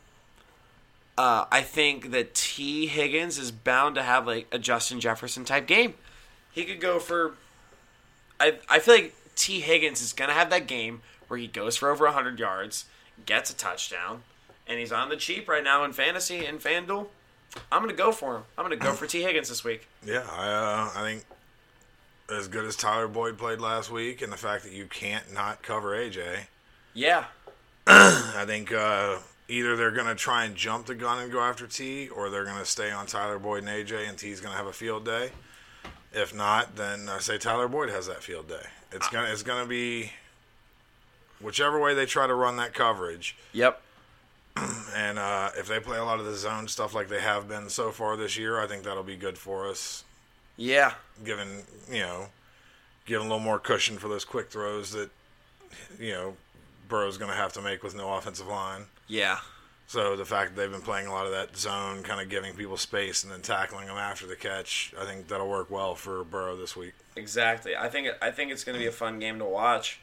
Uh, I think that Tee Higgins is bound to have like a Justin Jefferson type game. He could go for. I I feel like Tee Higgins is going to have that game where he goes for over 100 yards, gets a touchdown, and he's on the cheap right now in fantasy and FanDuel. I'm going to go for him. I'm going to go for Tee Higgins this week. Yeah, I uh, I think as good as Tyler Boyd played last week, and the fact that you can't not cover AJ, Yeah. I think uh, either they're going to try and jump the gun and go after T, or they're going to stay on Tyler Boyd and AJ, and T's going to have a field day. If not, then I say Tyler Boyd has that field day. It's gonna it's gonna be whichever way they try to run that coverage. Yep. And uh, if they play a lot of the zone stuff like they have been so far this year, I think that'll be good for us. Yeah. Given you know, giving a little more cushion for those quick throws that you know Burrow's going to have to make with no offensive line. Yeah. So the fact that they've been playing a lot of that zone, kind of giving people space and then tackling them after the catch, I think that'll work well for Burrow this week. Exactly. I think I think it's going to be a fun game to watch.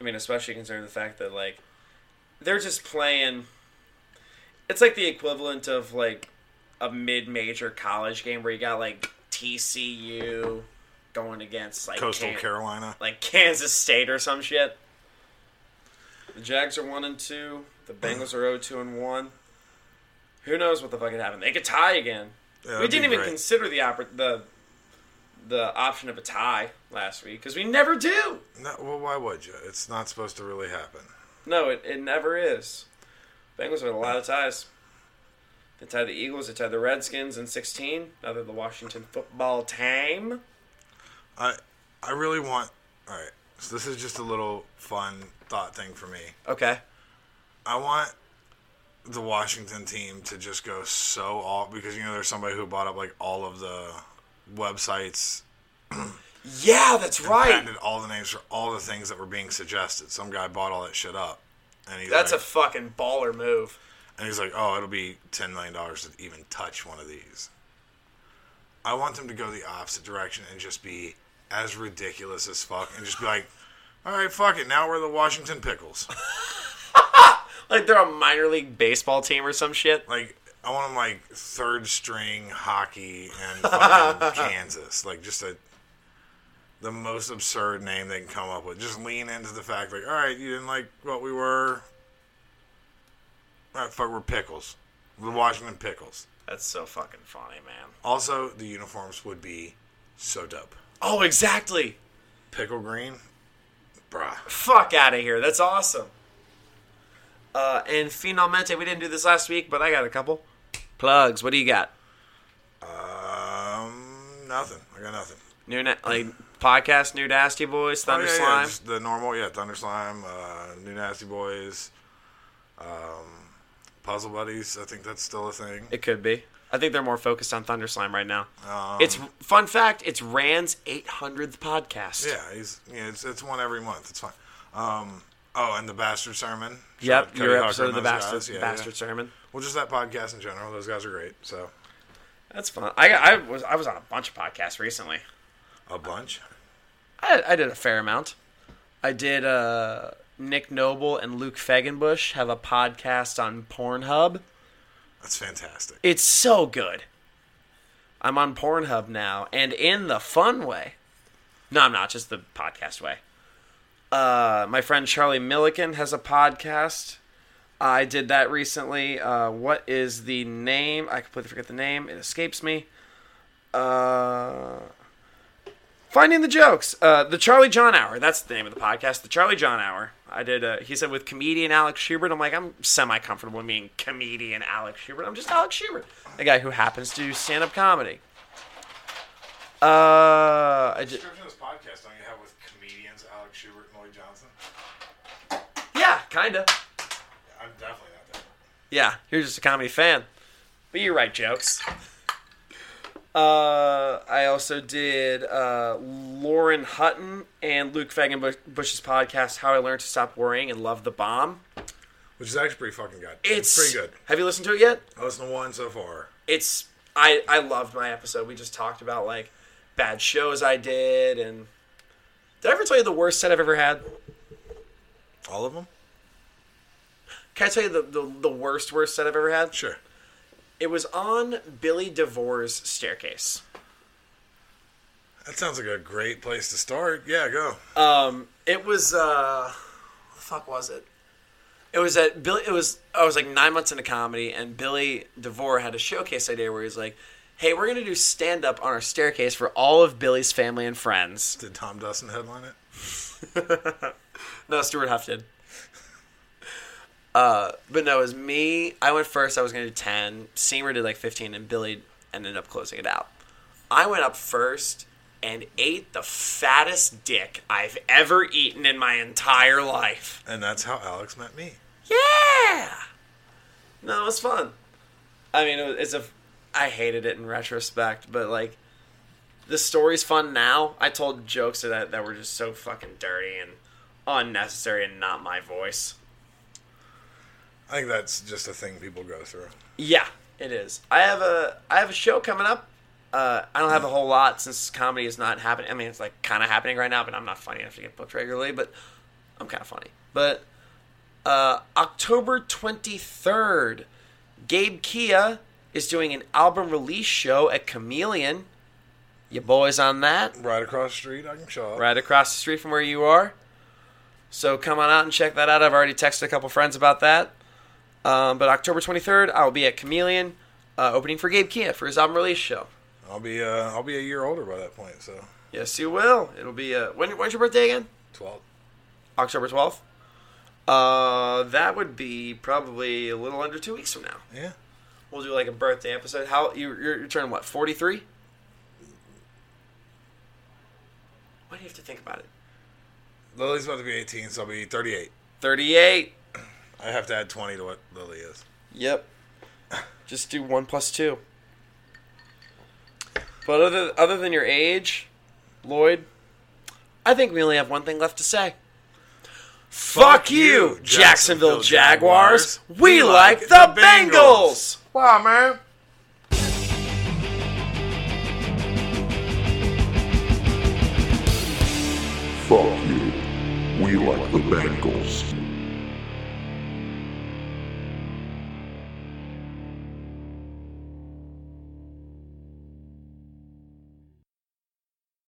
I mean, especially considering the fact that like they're just playing. It's like the equivalent of like a mid-major college game where you got like TCU going against like Coastal Can- Carolina. like Kansas State or some shit. The Jags are one and two. The Bengals are 0-2 and one. Who knows what the fuck could happen? They could tie again. Yeah, we didn't even great. consider the oppor- the the option of a tie last week because we never do. No, well, why would you? It's not supposed to really happen. No, it, it never is. Bengals have a lot of ties. They tied the Eagles. They tied the Redskins in 16. Now they're the Washington football team. I I really want. All right, so this is just a little fun thought thing for me. Okay. I want the Washington team to just go so all because you know there's somebody who bought up like all of the websites Yeah, that's right. patented all the names for all the things that were being suggested. Some guy bought all that shit up, and he's That's a fucking baller move. and he's like, oh, it'll be ten million dollars to even touch one of these. I want them to go the opposite direction and just be as ridiculous as fuck, and just be like, all right, fuck it, now we're the Washington Pickles. Like they're a minor league baseball team or some shit. Like I want them like third string hockey and fucking Kansas. Like just a the most absurd name they can come up with. Just lean into the fact like, all right, you didn't like what we were. All right, fuck, we're pickles. The Washington Pickles. That's so fucking funny, man. Also, the uniforms would be so dope. Oh, exactly. Pickle green, bruh. Fuck out of here. That's awesome. Uh, and finalmente, we didn't do this last week, but I got a couple plugs. What do you got? Um, nothing. I got nothing. New na- like podcast, New Nasty Boys, Thunder oh, yeah, Slime. Yeah, just the normal, yeah, Thunder Slime, uh, New Nasty Boys, um, Puzzle Buddies. I think that's still a thing. It could be. I think they're more focused on Thunder Slime right now. Um, it's fun fact. It's Rand's 800th podcast. Yeah, he's yeah, it's it's one every month. It's fine. Um, oh, and the Bastard Sermon. Yep, your Hucker episode of the Bastard. Yeah, Bastard yeah. Sermon. Well, just that podcast in general. Those guys are great. So That's fun. I, I was I was on a bunch of podcasts recently. a bunch. I, I did a fair amount. I did. Uh, Nick Noble and Luke Fegenbush have a podcast on Pornhub. That's fantastic. It's so good. I'm on Pornhub now, and in the fun way. No, I'm not. Just the podcast way. Uh, my friend Charlie Milliken has a podcast. I did that recently. Uh, what is the name? I completely forget the name. It escapes me. Uh, Finding the jokes. Uh, the Charlie John Hour. That's the name of the podcast. The Charlie John Hour. I did. Uh, he said with comedian Alex Schubert. I'm like, I'm semi comfortable being comedian Alex Schubert. I'm just Alex Schubert, a guy who happens to do stand up comedy. Uh, I just, Description of this podcast don't you have with comedians Alex Schubert and Lloyd Johnson? yeah, kinda. I'm definitely not that. Yeah, you're just a comedy fan, but you write jokes. Uh, I also did uh, Lauren Hutton and Luke Fegenbush's podcast, "How I Learned to Stop Worrying and Love the Bomb." Which is actually pretty fucking good. It's pretty good. Have you listened to it yet? I listened to one so far. It's I I loved my episode. We just talked about like bad shows I did, and did I ever tell you the worst set I've ever had? All of them? Can I tell you the the, the worst worst set I've ever had? Sure. It was on Billy DeVore's staircase. That sounds like a great place to start. Yeah, go. Um, it was uh, what the fuck was it? It was at Billy. It was I was like nine months into comedy, and Billy DeVore had a showcase idea where he's like, "Hey, we're gonna do stand up on our staircase for all of Billy's family and friends." Did Tom Dustin headline it? No, Stuart Huff did. Uh, But no, it was me. I went first. I was going to do 10. Seymour did like 15, and Billy ended up closing it out. I went up first and ate the fattest dick I've ever eaten in my entire life. And that's how Alex met me. Yeah! No, it was fun. I mean, it was, it's a. I hated it in retrospect, but like, the story's fun now. I told jokes that that were just so fucking dirty and unnecessary and not my voice. I think that's just a thing people go through. Yeah, it is. I have a I have a show coming up. Uh, I don't have a whole lot since comedy is not happening. I mean, it's like kind of happening right now, but I'm not funny enough to get booked regularly. But I'm kind of funny. But uh, October 23rd, Gabe Kia is doing an album release show at Chameleon. You boys on that? Right across the street, I can show up. Right across the street from where you are. So come on out and check that out. I've already texted a couple friends about that. Um, but October 23rd, I'll be at Chameleon, uh, opening for Gabe Kia for his album release show. I'll be uh, I'll be a year older by that point, so Yes, you will. It'll be uh, when? When's your birthday again? twelve. October 12th. Uh, that would be probably a little under two weeks from now. Yeah. We'll do like a birthday episode. How you you're, you're turning what? 43. Why do you have to think about it? Lily's about to be 18, so I'll be 38. 38. I have to add 20 to what Lily is. Yep. Just do one plus two. But other other than your age, Lloyd, I think we only have one thing left to say. Fuck you, Jacksonville Jaguars. We like the Bengals. Wow, man. Fuck you. We like the Bengals.